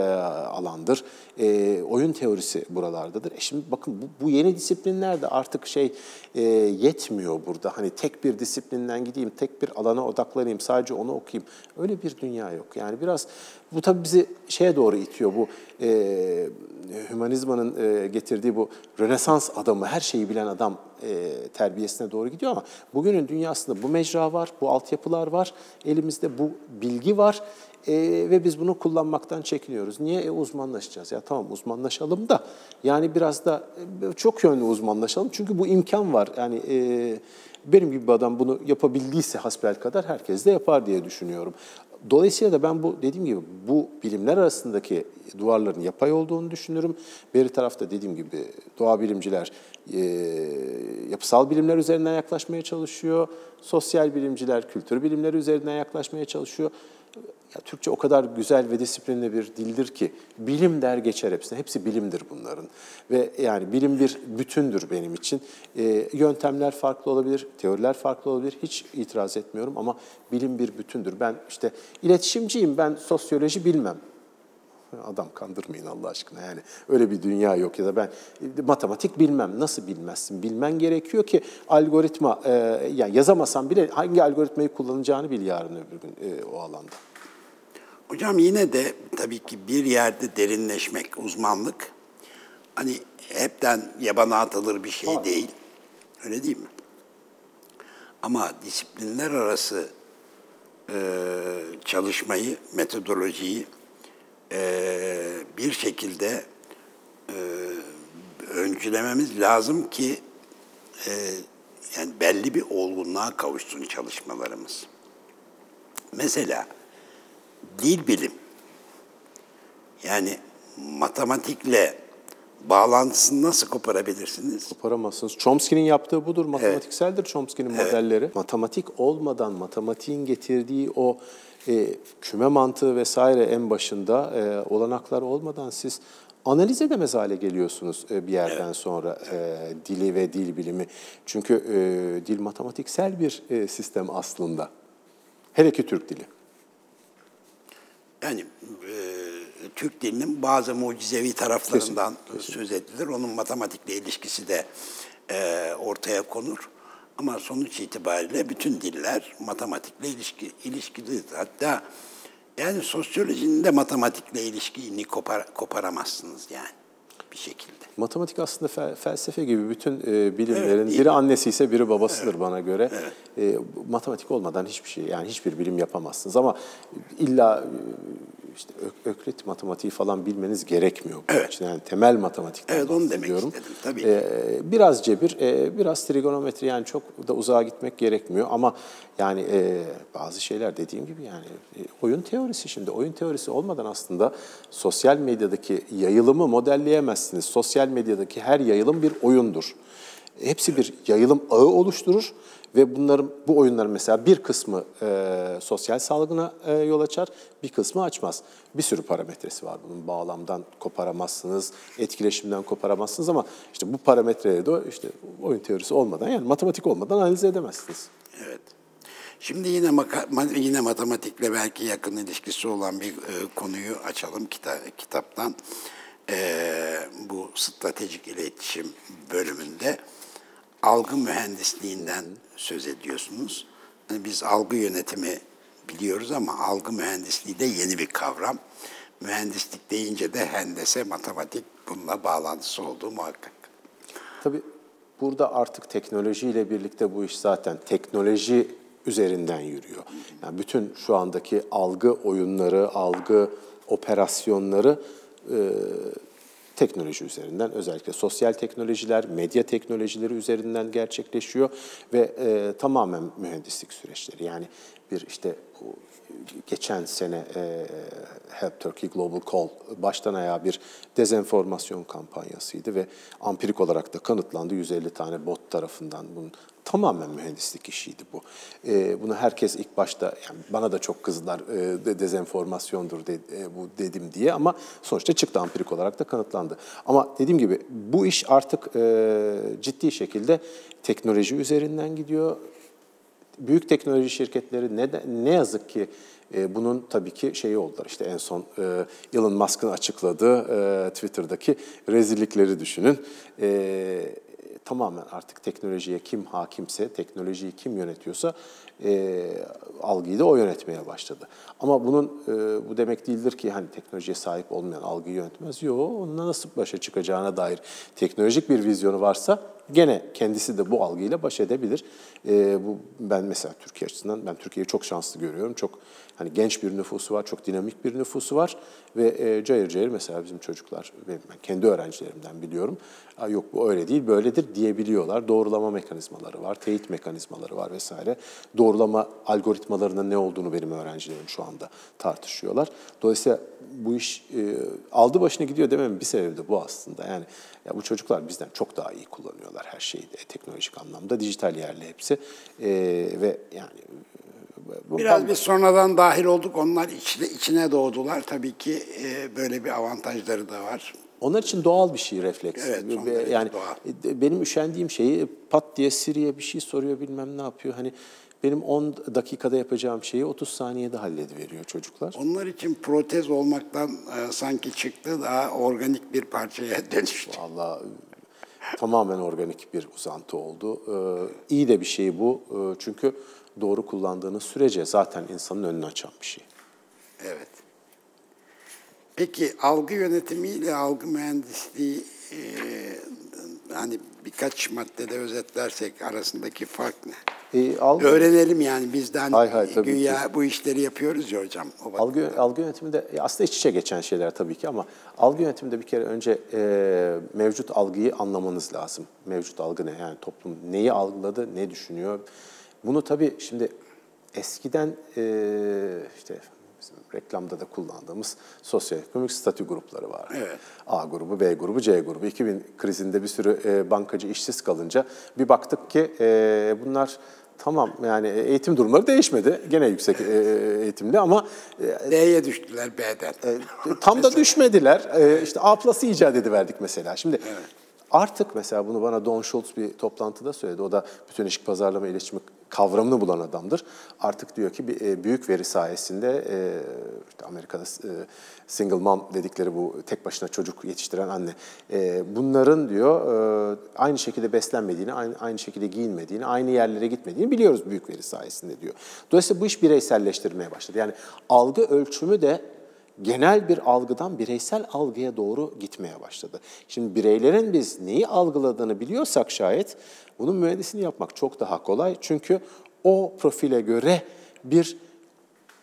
alandır. E, oyun teorisi buralardadır. E şimdi bakın bu, bu yeni disiplinler de artık şey e, yetmiyor burada. Hani tek bir disiplinden gideyim, tek bir alana odaklanayım, sadece onu okuyayım. Öyle bir dünya yok. Yani biraz bu tabii bizi şeye doğru itiyor. Bu e, hümanizmanın e, getirdiği bu Rönesans adamı, her şeyi bilen adam e, terbiyesine doğru gidiyor ama bugünün dünyasında bu mecra var, bu altyapılar var, elimizde bu bilgi var. E, ve biz bunu kullanmaktan çekiniyoruz. Niye? E, uzmanlaşacağız. Ya tamam uzmanlaşalım da yani biraz da e, çok yönlü uzmanlaşalım. Çünkü bu imkan var. Yani e, benim gibi bir adam bunu yapabildiyse hasbel kadar herkes de yapar diye düşünüyorum. Dolayısıyla da ben bu dediğim gibi bu bilimler arasındaki duvarların yapay olduğunu düşünürüm. Beri tarafta dediğim gibi doğa bilimciler e, yapısal bilimler üzerinden yaklaşmaya çalışıyor. Sosyal bilimciler kültür bilimleri üzerinden yaklaşmaya çalışıyor. Ya, Türkçe o kadar güzel ve disiplinli bir dildir ki bilim der geçer hepsine. Hepsi bilimdir bunların. Ve yani bilim bir bütündür benim için. E, yöntemler farklı olabilir, teoriler farklı olabilir. Hiç itiraz etmiyorum ama bilim bir bütündür. Ben işte iletişimciyim, ben sosyoloji bilmem. Adam kandırmayın Allah aşkına yani öyle bir dünya yok ya da ben matematik bilmem nasıl bilmezsin bilmen gerekiyor ki algoritma e, yani yazamasan bile hangi algoritmayı kullanacağını bil yarın öbür gün e, o alanda. Hocam yine de tabii ki bir yerde derinleşmek, uzmanlık hani hepten yabana atılır bir şey değil. Öyle değil mi? Ama disiplinler arası e, çalışmayı, metodolojiyi e, bir şekilde e, öncülememiz lazım ki e, yani belli bir olgunluğa kavuşsun çalışmalarımız. Mesela dil bilim Yani matematikle bağlantısını nasıl koparabilirsiniz? Koparamazsınız. Chomsky'nin yaptığı budur. Matematikseldir Chomsky'nin modelleri. Matematik olmadan, matematiğin getirdiği o e, küme mantığı vesaire en başında e, olanaklar olmadan siz analiz edemez hale geliyorsunuz e, bir yerden sonra e, dili ve dil bilimi. Çünkü e, dil matematiksel bir e, sistem aslında. Hele ki Türk dili. Yani e, Türk dilinin bazı mucizevi taraflarından söz edilir. Onun matematikle ilişkisi de e, ortaya konur. Ama sonuç itibariyle bütün diller matematikle ilişki, ilişkilidir. Hatta yani sosyolojinin de matematikle ilişkini kopar, koparamazsınız yani bir şekilde. Matematik aslında fel- felsefe gibi bütün e, bilimlerin Evet, biri annesi ise biri babasıdır bana göre. E, matematik olmadan hiçbir şey yani hiçbir bilim yapamazsınız ama illa e, işte Ök- Öklit matematiği falan bilmeniz gerekmiyor bunun için. Yani temel matematikten Evet, onu demek istedim, tabii. E, biraz cebir, e, biraz trigonometri yani çok da uzağa gitmek gerekmiyor ama yani e, bazı şeyler dediğim gibi yani e, oyun teorisi şimdi oyun teorisi olmadan aslında sosyal medyadaki yayılımı modelleyemezsiniz. Sosyal medyadaki her yayılım bir oyundur. Hepsi bir yayılım ağı oluşturur ve bunların bu oyunların mesela bir kısmı e, sosyal salgına e, yol açar, bir kısmı açmaz. Bir sürü parametresi var bunun. Bağlamdan koparamazsınız, etkileşimden koparamazsınız ama işte bu parametreleri de işte oyun teorisi olmadan yani matematik olmadan analiz edemezsiniz. Evet. Şimdi yine yine matematikle belki yakın ilişkisi olan bir e, konuyu açalım kita- kitaptan. E, bu stratejik iletişim bölümünde algı mühendisliğinden söz ediyorsunuz. Hani biz algı yönetimi biliyoruz ama algı mühendisliği de yeni bir kavram. Mühendislik deyince de hendese, matematik bununla bağlantısı olduğu muhakkak. Tabii burada artık teknolojiyle birlikte bu iş zaten teknoloji üzerinden yürüyor. Yani bütün şu andaki algı oyunları, algı operasyonları e, teknoloji üzerinden özellikle sosyal teknolojiler, medya teknolojileri üzerinden gerçekleşiyor ve e, tamamen mühendislik süreçleri. Yani bir işte bu geçen sene e, Help Turkey Global Call baştan ayağa bir dezenformasyon kampanyasıydı ve ampirik olarak da kanıtlandı 150 tane bot tarafından bunun tamamen mühendislik işiydi bu. E, bunu herkes ilk başta yani bana da çok kızdılar e, de, dezenformasyondur de, e, bu dedim diye ama sonuçta çıktı ampirik olarak da kanıtlandı. Ama dediğim gibi bu iş artık e, ciddi şekilde teknoloji üzerinden gidiyor büyük teknoloji şirketleri ne, de- ne yazık ki e, bunun tabii ki şeyi oldular. İşte en son e, Elon Musk'ın açıkladığı e, Twitter'daki rezillikleri düşünün. E, tamamen artık teknolojiye kim hakimse, teknolojiyi kim yönetiyorsa e, algıyı da o yönetmeye başladı. Ama bunun e, bu demek değildir ki hani teknolojiye sahip olmayan algıyı yönetmez. Yok, onunla nasıl başa çıkacağına dair teknolojik bir vizyonu varsa gene kendisi de bu algıyla baş edebilir. E, bu ben mesela Türkiye açısından ben Türkiye'yi çok şanslı görüyorum. Çok hani genç bir nüfusu var, çok dinamik bir nüfusu var ve e, cayır cayır mesela bizim çocuklar ve ben kendi öğrencilerimden biliyorum. "Aa, Yok bu öyle değil, böyledir diyebiliyorlar. Doğrulama mekanizmaları var, teyit mekanizmaları var vesaire. Doğrulama algoritmalarının ne olduğunu benim öğrencilerim şu anda tartışıyorlar. Dolayısıyla bu iş e, aldı başına gidiyor dememin bir sebebi de bu aslında. Yani ya bu çocuklar bizden çok daha iyi kullanıyorlar her şeyi de, teknolojik anlamda. Dijital yerli hepsi. E, ve yani e, Biraz biz sonradan dahil olduk. Onlar içine, içine doğdular. Tabii ki e, böyle bir avantajları da var. Onlar için doğal bir şey refleks. Evet, yani doğal. e, benim üşendiğim şeyi pat diye Siri'ye bir şey soruyor bilmem ne yapıyor. Hani benim 10 dakikada yapacağım şeyi 30 saniyede hallediveriyor çocuklar. Onlar için protez olmaktan e, sanki çıktı daha organik bir parçaya dönüştü. Vallahi tamamen organik bir uzantı oldu. Ee, iyi de bir şey bu. Ee, çünkü doğru kullandığınız sürece zaten insanın önünü açan bir şey. Evet. Peki algı yönetimiyle algı mühendisliği e, hani birkaç maddede özetlersek arasındaki fark ne? Algı, Öğrenelim yani bizden Hay hay, tabii güya bu işleri yapıyoruz ya hocam. O Algı, algı yönetiminde e, aslında iç içe geçen şeyler tabii ki ama algı yönetiminde bir kere önce e, mevcut algıyı anlamanız lazım. Mevcut algı ne? Yani toplum neyi algıladı, ne düşünüyor? Bunu tabii şimdi eskiden e, işte bizim reklamda da kullandığımız sosyoekonomik statü grupları var. Evet. A grubu, B grubu, C grubu. 2000 krizinde bir sürü e, bankacı işsiz kalınca bir baktık ki e, bunlar tamam yani eğitim durumları değişmedi. Gene yüksek e, eğitimli ama e, D'ye düştüler B'den. e, tam da düşmediler. E, işte A plus'ı icat ediverdik mesela. Şimdi artık mesela bunu bana Don Schultz bir toplantıda söyledi. O da bütün ilişki pazarlama iletişimi kavramını bulan adamdır. Artık diyor ki e, büyük veri sayesinde e, işte Amerika'da e, single mom dedikleri bu tek başına çocuk yetiştiren anne. bunların diyor aynı şekilde beslenmediğini, aynı şekilde giyinmediğini, aynı yerlere gitmediğini biliyoruz büyük veri sayesinde diyor. Dolayısıyla bu iş bireyselleştirmeye başladı. Yani algı ölçümü de genel bir algıdan bireysel algıya doğru gitmeye başladı. Şimdi bireylerin biz neyi algıladığını biliyorsak şayet bunun mühendisini yapmak çok daha kolay. Çünkü o profile göre bir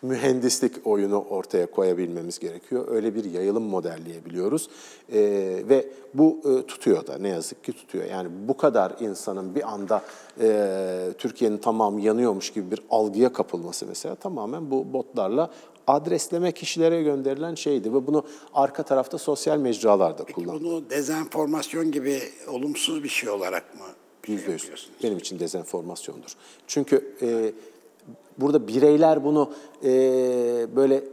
mühendislik oyunu ortaya koyabilmemiz gerekiyor. Öyle bir yayılım modelleyebiliyoruz. Ee, ve bu e, tutuyor da ne yazık ki tutuyor. Yani bu kadar insanın bir anda e, Türkiye'nin tamamı yanıyormuş gibi bir algıya kapılması mesela tamamen bu botlarla adresleme kişilere gönderilen şeydi ve bunu arka tarafta sosyal mecralarda kullandı. Bunu dezenformasyon gibi olumsuz bir şey olarak mı şey Yüzde yüz. Benim için dezenformasyondur. Çünkü e, burada bireyler bunu e, böyle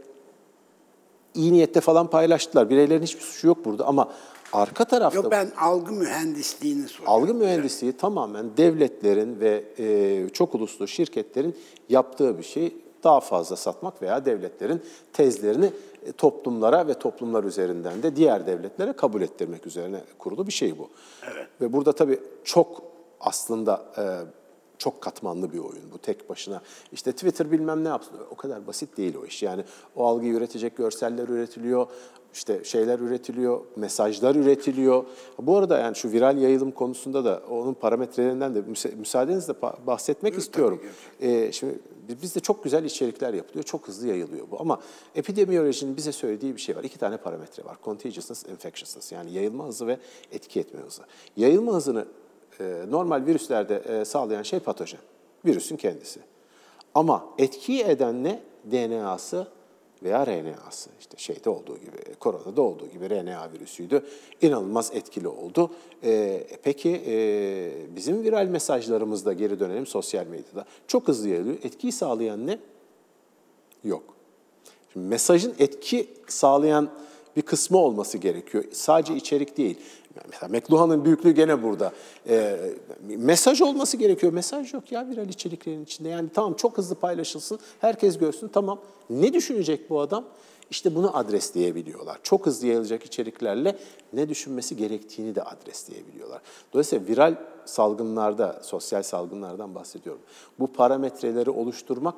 iyi niyette falan paylaştılar. Bireylerin hiçbir suçu yok burada ama arka tarafta Yok ben algı mühendisliğini soruyorum. algı mühendisliği tamamen devletlerin ve e, çok uluslu şirketlerin yaptığı bir şey. Daha fazla satmak veya devletlerin tezlerini e, toplumlara ve toplumlar üzerinden de diğer devletlere kabul ettirmek üzerine kurulu bir şey bu. Ve burada tabii çok aslında e, çok katmanlı bir oyun bu tek başına. İşte Twitter bilmem ne yapsın. O kadar basit değil o iş. Yani o algıyı üretecek görseller üretiliyor, işte şeyler üretiliyor, mesajlar üretiliyor. Bu arada yani şu viral yayılım konusunda da onun parametrelerinden de müsa- müsaadenizle bahsetmek istiyorum. Ee, şimdi bizde çok güzel içerikler yapılıyor, çok hızlı yayılıyor bu. Ama epidemiyolojinin bize söylediği bir şey var. İki tane parametre var. Contagiousness, infectiousness. Yani yayılma hızı ve etki etme hızı. Yayılma hızını e, normal virüslerde e, sağlayan şey patojen. Virüsün kendisi. Ama etkiyi eden ne? DNA'sı veya RNA'sı. İşte şeyde olduğu gibi, koronada olduğu gibi RNA virüsüydü. İnanılmaz etkili oldu. E, peki e, bizim viral mesajlarımızda geri dönelim sosyal medyada. Çok hızlı yayılıyor. Etkiyi sağlayan ne? Yok. Şimdi mesajın etki sağlayan bir kısmı olması gerekiyor. Sadece içerik değil. Mesela McLuhan'ın büyüklüğü gene burada. Ee, mesaj olması gerekiyor. Mesaj yok ya viral içeriklerin içinde. Yani tamam çok hızlı paylaşılsın, herkes görsün tamam. Ne düşünecek bu adam? İşte bunu adresleyebiliyorlar. Çok hızlı yayılacak içeriklerle ne düşünmesi gerektiğini de adresleyebiliyorlar. Dolayısıyla viral salgınlarda, sosyal salgınlardan bahsediyorum. Bu parametreleri oluşturmak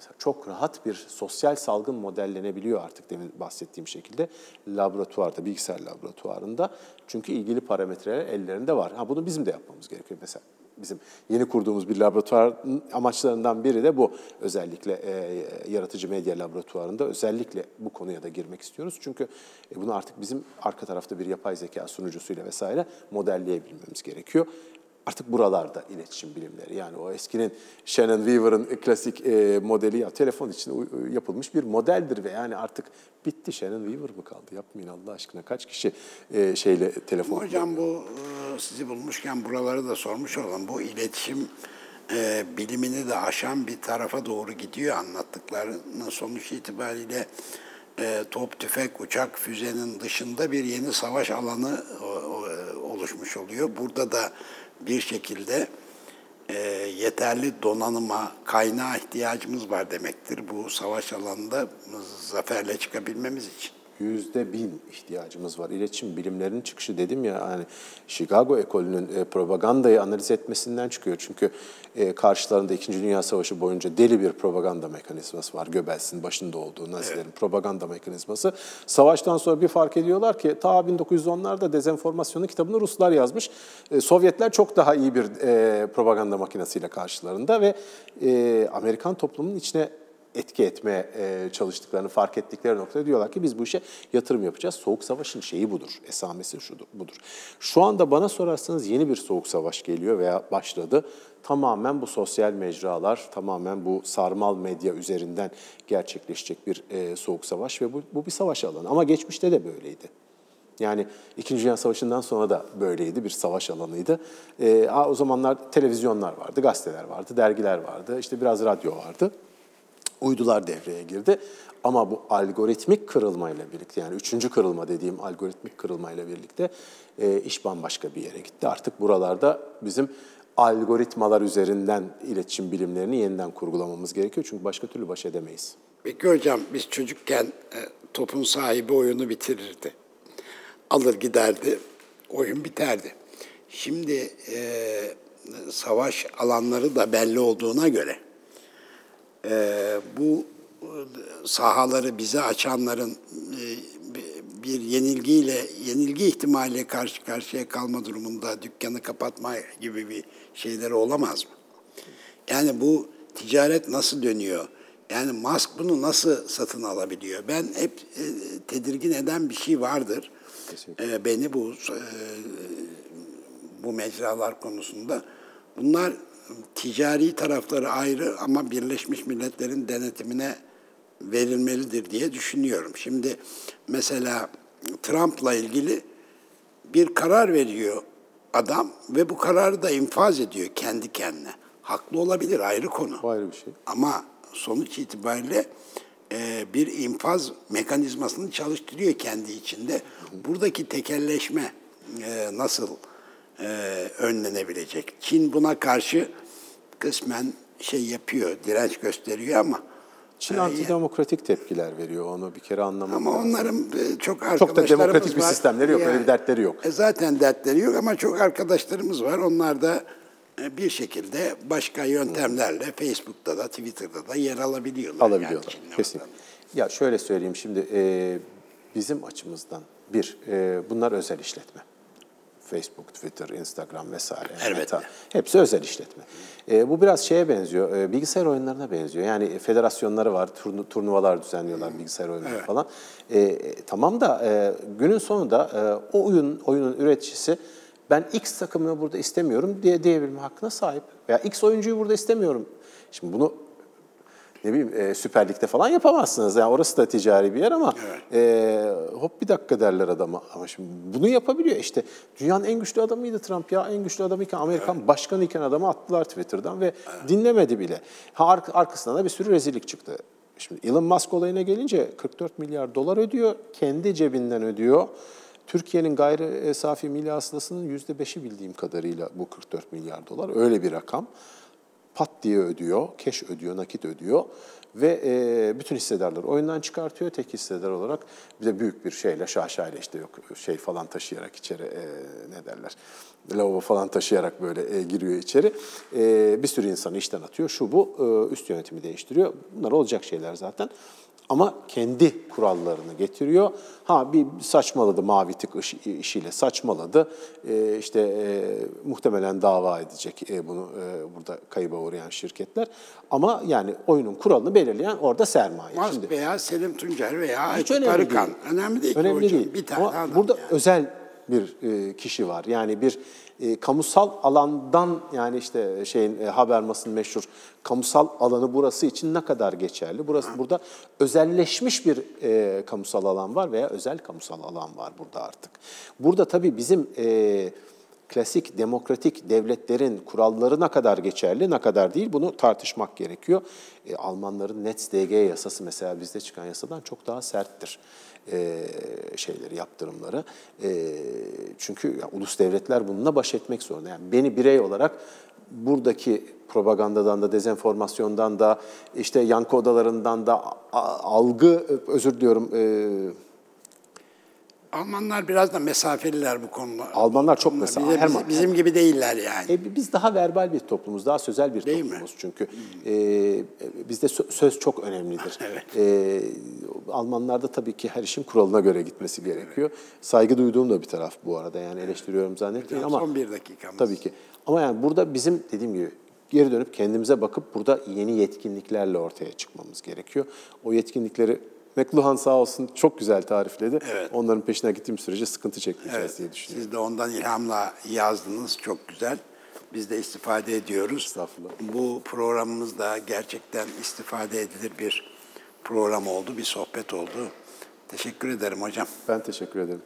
Mesela çok rahat bir sosyal salgın modellenebiliyor artık demin bahsettiğim şekilde laboratuvarda, bilgisayar laboratuvarında. Çünkü ilgili parametreler ellerinde var. Ha bunu bizim de yapmamız gerekiyor mesela. Bizim yeni kurduğumuz bir laboratuvarın amaçlarından biri de bu. Özellikle e, yaratıcı medya laboratuvarında özellikle bu konuya da girmek istiyoruz. Çünkü e, bunu artık bizim arka tarafta bir yapay zeka sunucusuyla vesaire modelleyebilmemiz gerekiyor. Artık buralarda iletişim bilimleri. Yani o eskinin Shannon Weaver'ın klasik e, modeli ya telefon için yapılmış bir modeldir ve yani artık bitti Shannon Weaver mı kaldı? Yapmayın Allah aşkına. Kaç kişi e, şeyle telefon Hocam bu e, sizi bulmuşken buraları da sormuş olalım. Bu iletişim e, bilimini de aşan bir tarafa doğru gidiyor anlattıklarının sonuç itibariyle e, top, tüfek, uçak, füzenin dışında bir yeni savaş alanı o- o- oluşmuş oluyor. Burada da bir şekilde e, yeterli donanıma, kaynağa ihtiyacımız var demektir. Bu savaş alanında zaferle çıkabilmemiz için. Yüzde bin ihtiyacımız var. İletişim bilimlerinin çıkışı dedim ya hani Chicago ekolünün e, propagandayı analiz etmesinden çıkıyor. Çünkü e, karşılarında İkinci Dünya Savaşı boyunca deli bir propaganda mekanizması var. Göbels'in başında olduğu Nazilerin propaganda mekanizması. Savaştan sonra bir fark ediyorlar ki ta 1910'larda dezenformasyonun kitabını Ruslar yazmış. E, Sovyetler çok daha iyi bir e, propaganda makinesiyle karşılarında ve e, Amerikan toplumunun içine etki etmeye e, çalıştıklarını fark ettikleri noktada diyorlar ki biz bu işe yatırım yapacağız. Soğuk savaşın şeyi budur, esamesi şudur, budur. Şu anda bana sorarsanız yeni bir soğuk savaş geliyor veya başladı. Tamamen bu sosyal mecralar, tamamen bu sarmal medya üzerinden gerçekleşecek bir e, soğuk savaş ve bu, bu bir savaş alanı. Ama geçmişte de böyleydi. Yani İkinci Dünya Savaşı'ndan sonra da böyleydi, bir savaş alanıydı. Ee, o zamanlar televizyonlar vardı, gazeteler vardı, dergiler vardı, işte biraz radyo vardı. Uydular devreye girdi. Ama bu algoritmik kırılmayla birlikte, yani üçüncü kırılma dediğim algoritmik kırılmayla birlikte e, iş bambaşka bir yere gitti. Artık buralarda bizim algoritmalar üzerinden iletişim bilimlerini yeniden kurgulamamız gerekiyor. Çünkü başka türlü baş edemeyiz. Peki hocam biz çocukken e, topun sahibi oyunu bitirirdi. Alır giderdi, oyun biterdi. Şimdi e, savaş alanları da belli olduğuna göre e, bu sahaları bize açanların e, bir yenilgiyle, yenilgi ihtimaliyle karşı karşıya kalma durumunda dükkanı kapatma gibi bir şeyleri olamaz mı? Yani bu ticaret nasıl dönüyor? Yani Musk bunu nasıl satın alabiliyor? Ben hep e, tedirgin eden bir şey vardır. E, beni bu e, bu mecralar konusunda. Bunlar ticari tarafları ayrı ama Birleşmiş Milletler'in denetimine verilmelidir diye düşünüyorum. Şimdi mesela Trump'la ilgili bir karar veriyor adam ve bu kararı da infaz ediyor kendi kendine. Haklı olabilir ayrı konu. Bu ayrı bir şey. Ama sonuç itibariyle e, bir infaz mekanizmasını çalıştırıyor kendi içinde. Buradaki tekelleşme e, nasıl e, önlenebilecek? Çin buna karşı kısmen şey yapıyor, direnç gösteriyor ama Çin e, antidemokratik tepkiler veriyor. Onu bir kere anlamak ama lazım. onların e, çok Çok arkadaşlarımız da demokratik bir var. sistemleri yok. Öyle Yani, bir dertleri yok. e, zaten dertleri yok ama çok arkadaşlarımız var. Onlar da e, bir şekilde başka yöntemlerle Facebook'ta da Twitter'da da yer alabiliyorlar. yani alabiliyorlar. Çin'le Kesin. Ya şöyle söyleyeyim şimdi e, bizim açımızdan bir e, bunlar özel işletme. Facebook, Twitter, Instagram vesaire. Elbette. Meta, hepsi özel işletme. E, bu biraz şeye benziyor, e, bilgisayar oyunlarına benziyor. Yani federasyonları var, turnu, turnuvalar düzenliyorlar bilgisayar oyunları falan. E, e, tamam da e, günün sonunda e, o oyun oyunun üreticisi ben X takımını burada istemiyorum diye diyebilme hakkına sahip. Veya X oyuncuyu burada istemiyorum. Şimdi bunu ne bileyim e, Süper Lig'de falan yapamazsınız. Yani orası da ticari bir yer ama e, hop bir dakika derler adama. Ama şimdi bunu yapabiliyor. İşte dünyanın en güçlü adamıydı Trump ya. En güçlü adamıyken Amerikan başkanı iken adamı attılar Twitter'dan ve dinlemedi bile. Ha, ar- arkasından da bir sürü rezillik çıktı. Şimdi Elon Musk olayına gelince 44 milyar dolar ödüyor. Kendi cebinden ödüyor. Türkiye'nin gayri e, safi milli hasılasının %5'i bildiğim kadarıyla bu 44 milyar dolar. Öyle bir rakam pat diye ödüyor, keş ödüyor, nakit ödüyor ve e, bütün hissedarları oyundan çıkartıyor tek hissedar olarak. Bir de büyük bir şeyle, şaşayla işte yok şey falan taşıyarak içeri e, ne derler, lavabo falan taşıyarak böyle e, giriyor içeri. E, bir sürü insanı işten atıyor, şu bu e, üst yönetimi değiştiriyor. Bunlar olacak şeyler zaten. Ama kendi kurallarını getiriyor. Ha bir saçmaladı mavi tık iş- işiyle saçmaladı. Ee, işte e, muhtemelen dava edecek e, bunu e, burada kayıba uğrayan şirketler. Ama yani oyunun kuralını belirleyen orada sermaye. Musk Şimdi veya Selim Tuncer veya Aykut önemli Arıkan. değil. Önemli değil Önemli hocam. değil. Bir tane Ama adam burada yani. özel bir e, kişi var. Yani bir e, kamusal alandan yani işte şeyin e, Habermas'ın meşhur kamusal alanı burası için ne kadar geçerli? Burası burada özelleşmiş bir e, kamusal alan var veya özel kamusal alan var burada artık. Burada tabii bizim e, klasik demokratik devletlerin kuralları ne kadar geçerli, ne kadar değil bunu tartışmak gerekiyor. E, Almanların NetzDG yasası mesela bizde çıkan yasadan çok daha serttir e, şeyleri, yaptırımları. E, çünkü ya, ulus devletler bununla baş etmek zorunda. Yani beni birey olarak buradaki propagandadan da, dezenformasyondan da, işte yankı odalarından da algı, özür diliyorum, e, Almanlar biraz da mesafeliler bu konuda. Almanlar çok Bunlar mesafe- bize- her bizim, bizim gibi değiller yani. E, biz daha verbal bir toplumuz, daha sözel bir Değil mi? toplumuz çünkü. E, bizde sö- söz çok önemlidir. Evet. E, Almanlarda tabii ki her işin kuralına göre gitmesi gerekiyor. Saygı duyduğum da bir taraf bu arada yani eleştiriyorum zannetmeyin ama son bir dakikamız. tabii ki. Ama yani burada bizim dediğim gibi geri dönüp kendimize bakıp burada yeni yetkinliklerle ortaya çıkmamız gerekiyor. O yetkinlikleri McLuhan sağ olsun çok güzel tarifledi. Evet. Onların peşine gittiğim sürece sıkıntı çekmeyeceğiz Evet, diye düşünüyorum. siz de ondan ilhamla yazdınız. Çok güzel. Biz de istifade ediyoruz. Estağfurullah. Bu programımız da gerçekten istifade edilir bir program oldu, bir sohbet oldu. Teşekkür ederim hocam. Ben teşekkür ederim.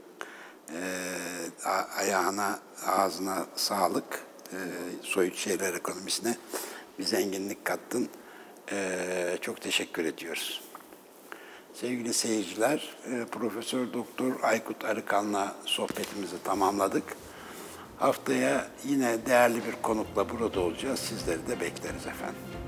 Ee, ayağına, ağzına sağlık. Ee, soyut şeyler ekonomisine bir zenginlik kattın. Ee, çok teşekkür ediyoruz. Sevgili seyirciler, e, Profesör Doktor Aykut Arıkan'la sohbetimizi tamamladık. Haftaya yine değerli bir konukla burada olacağız. Sizleri de bekleriz efendim.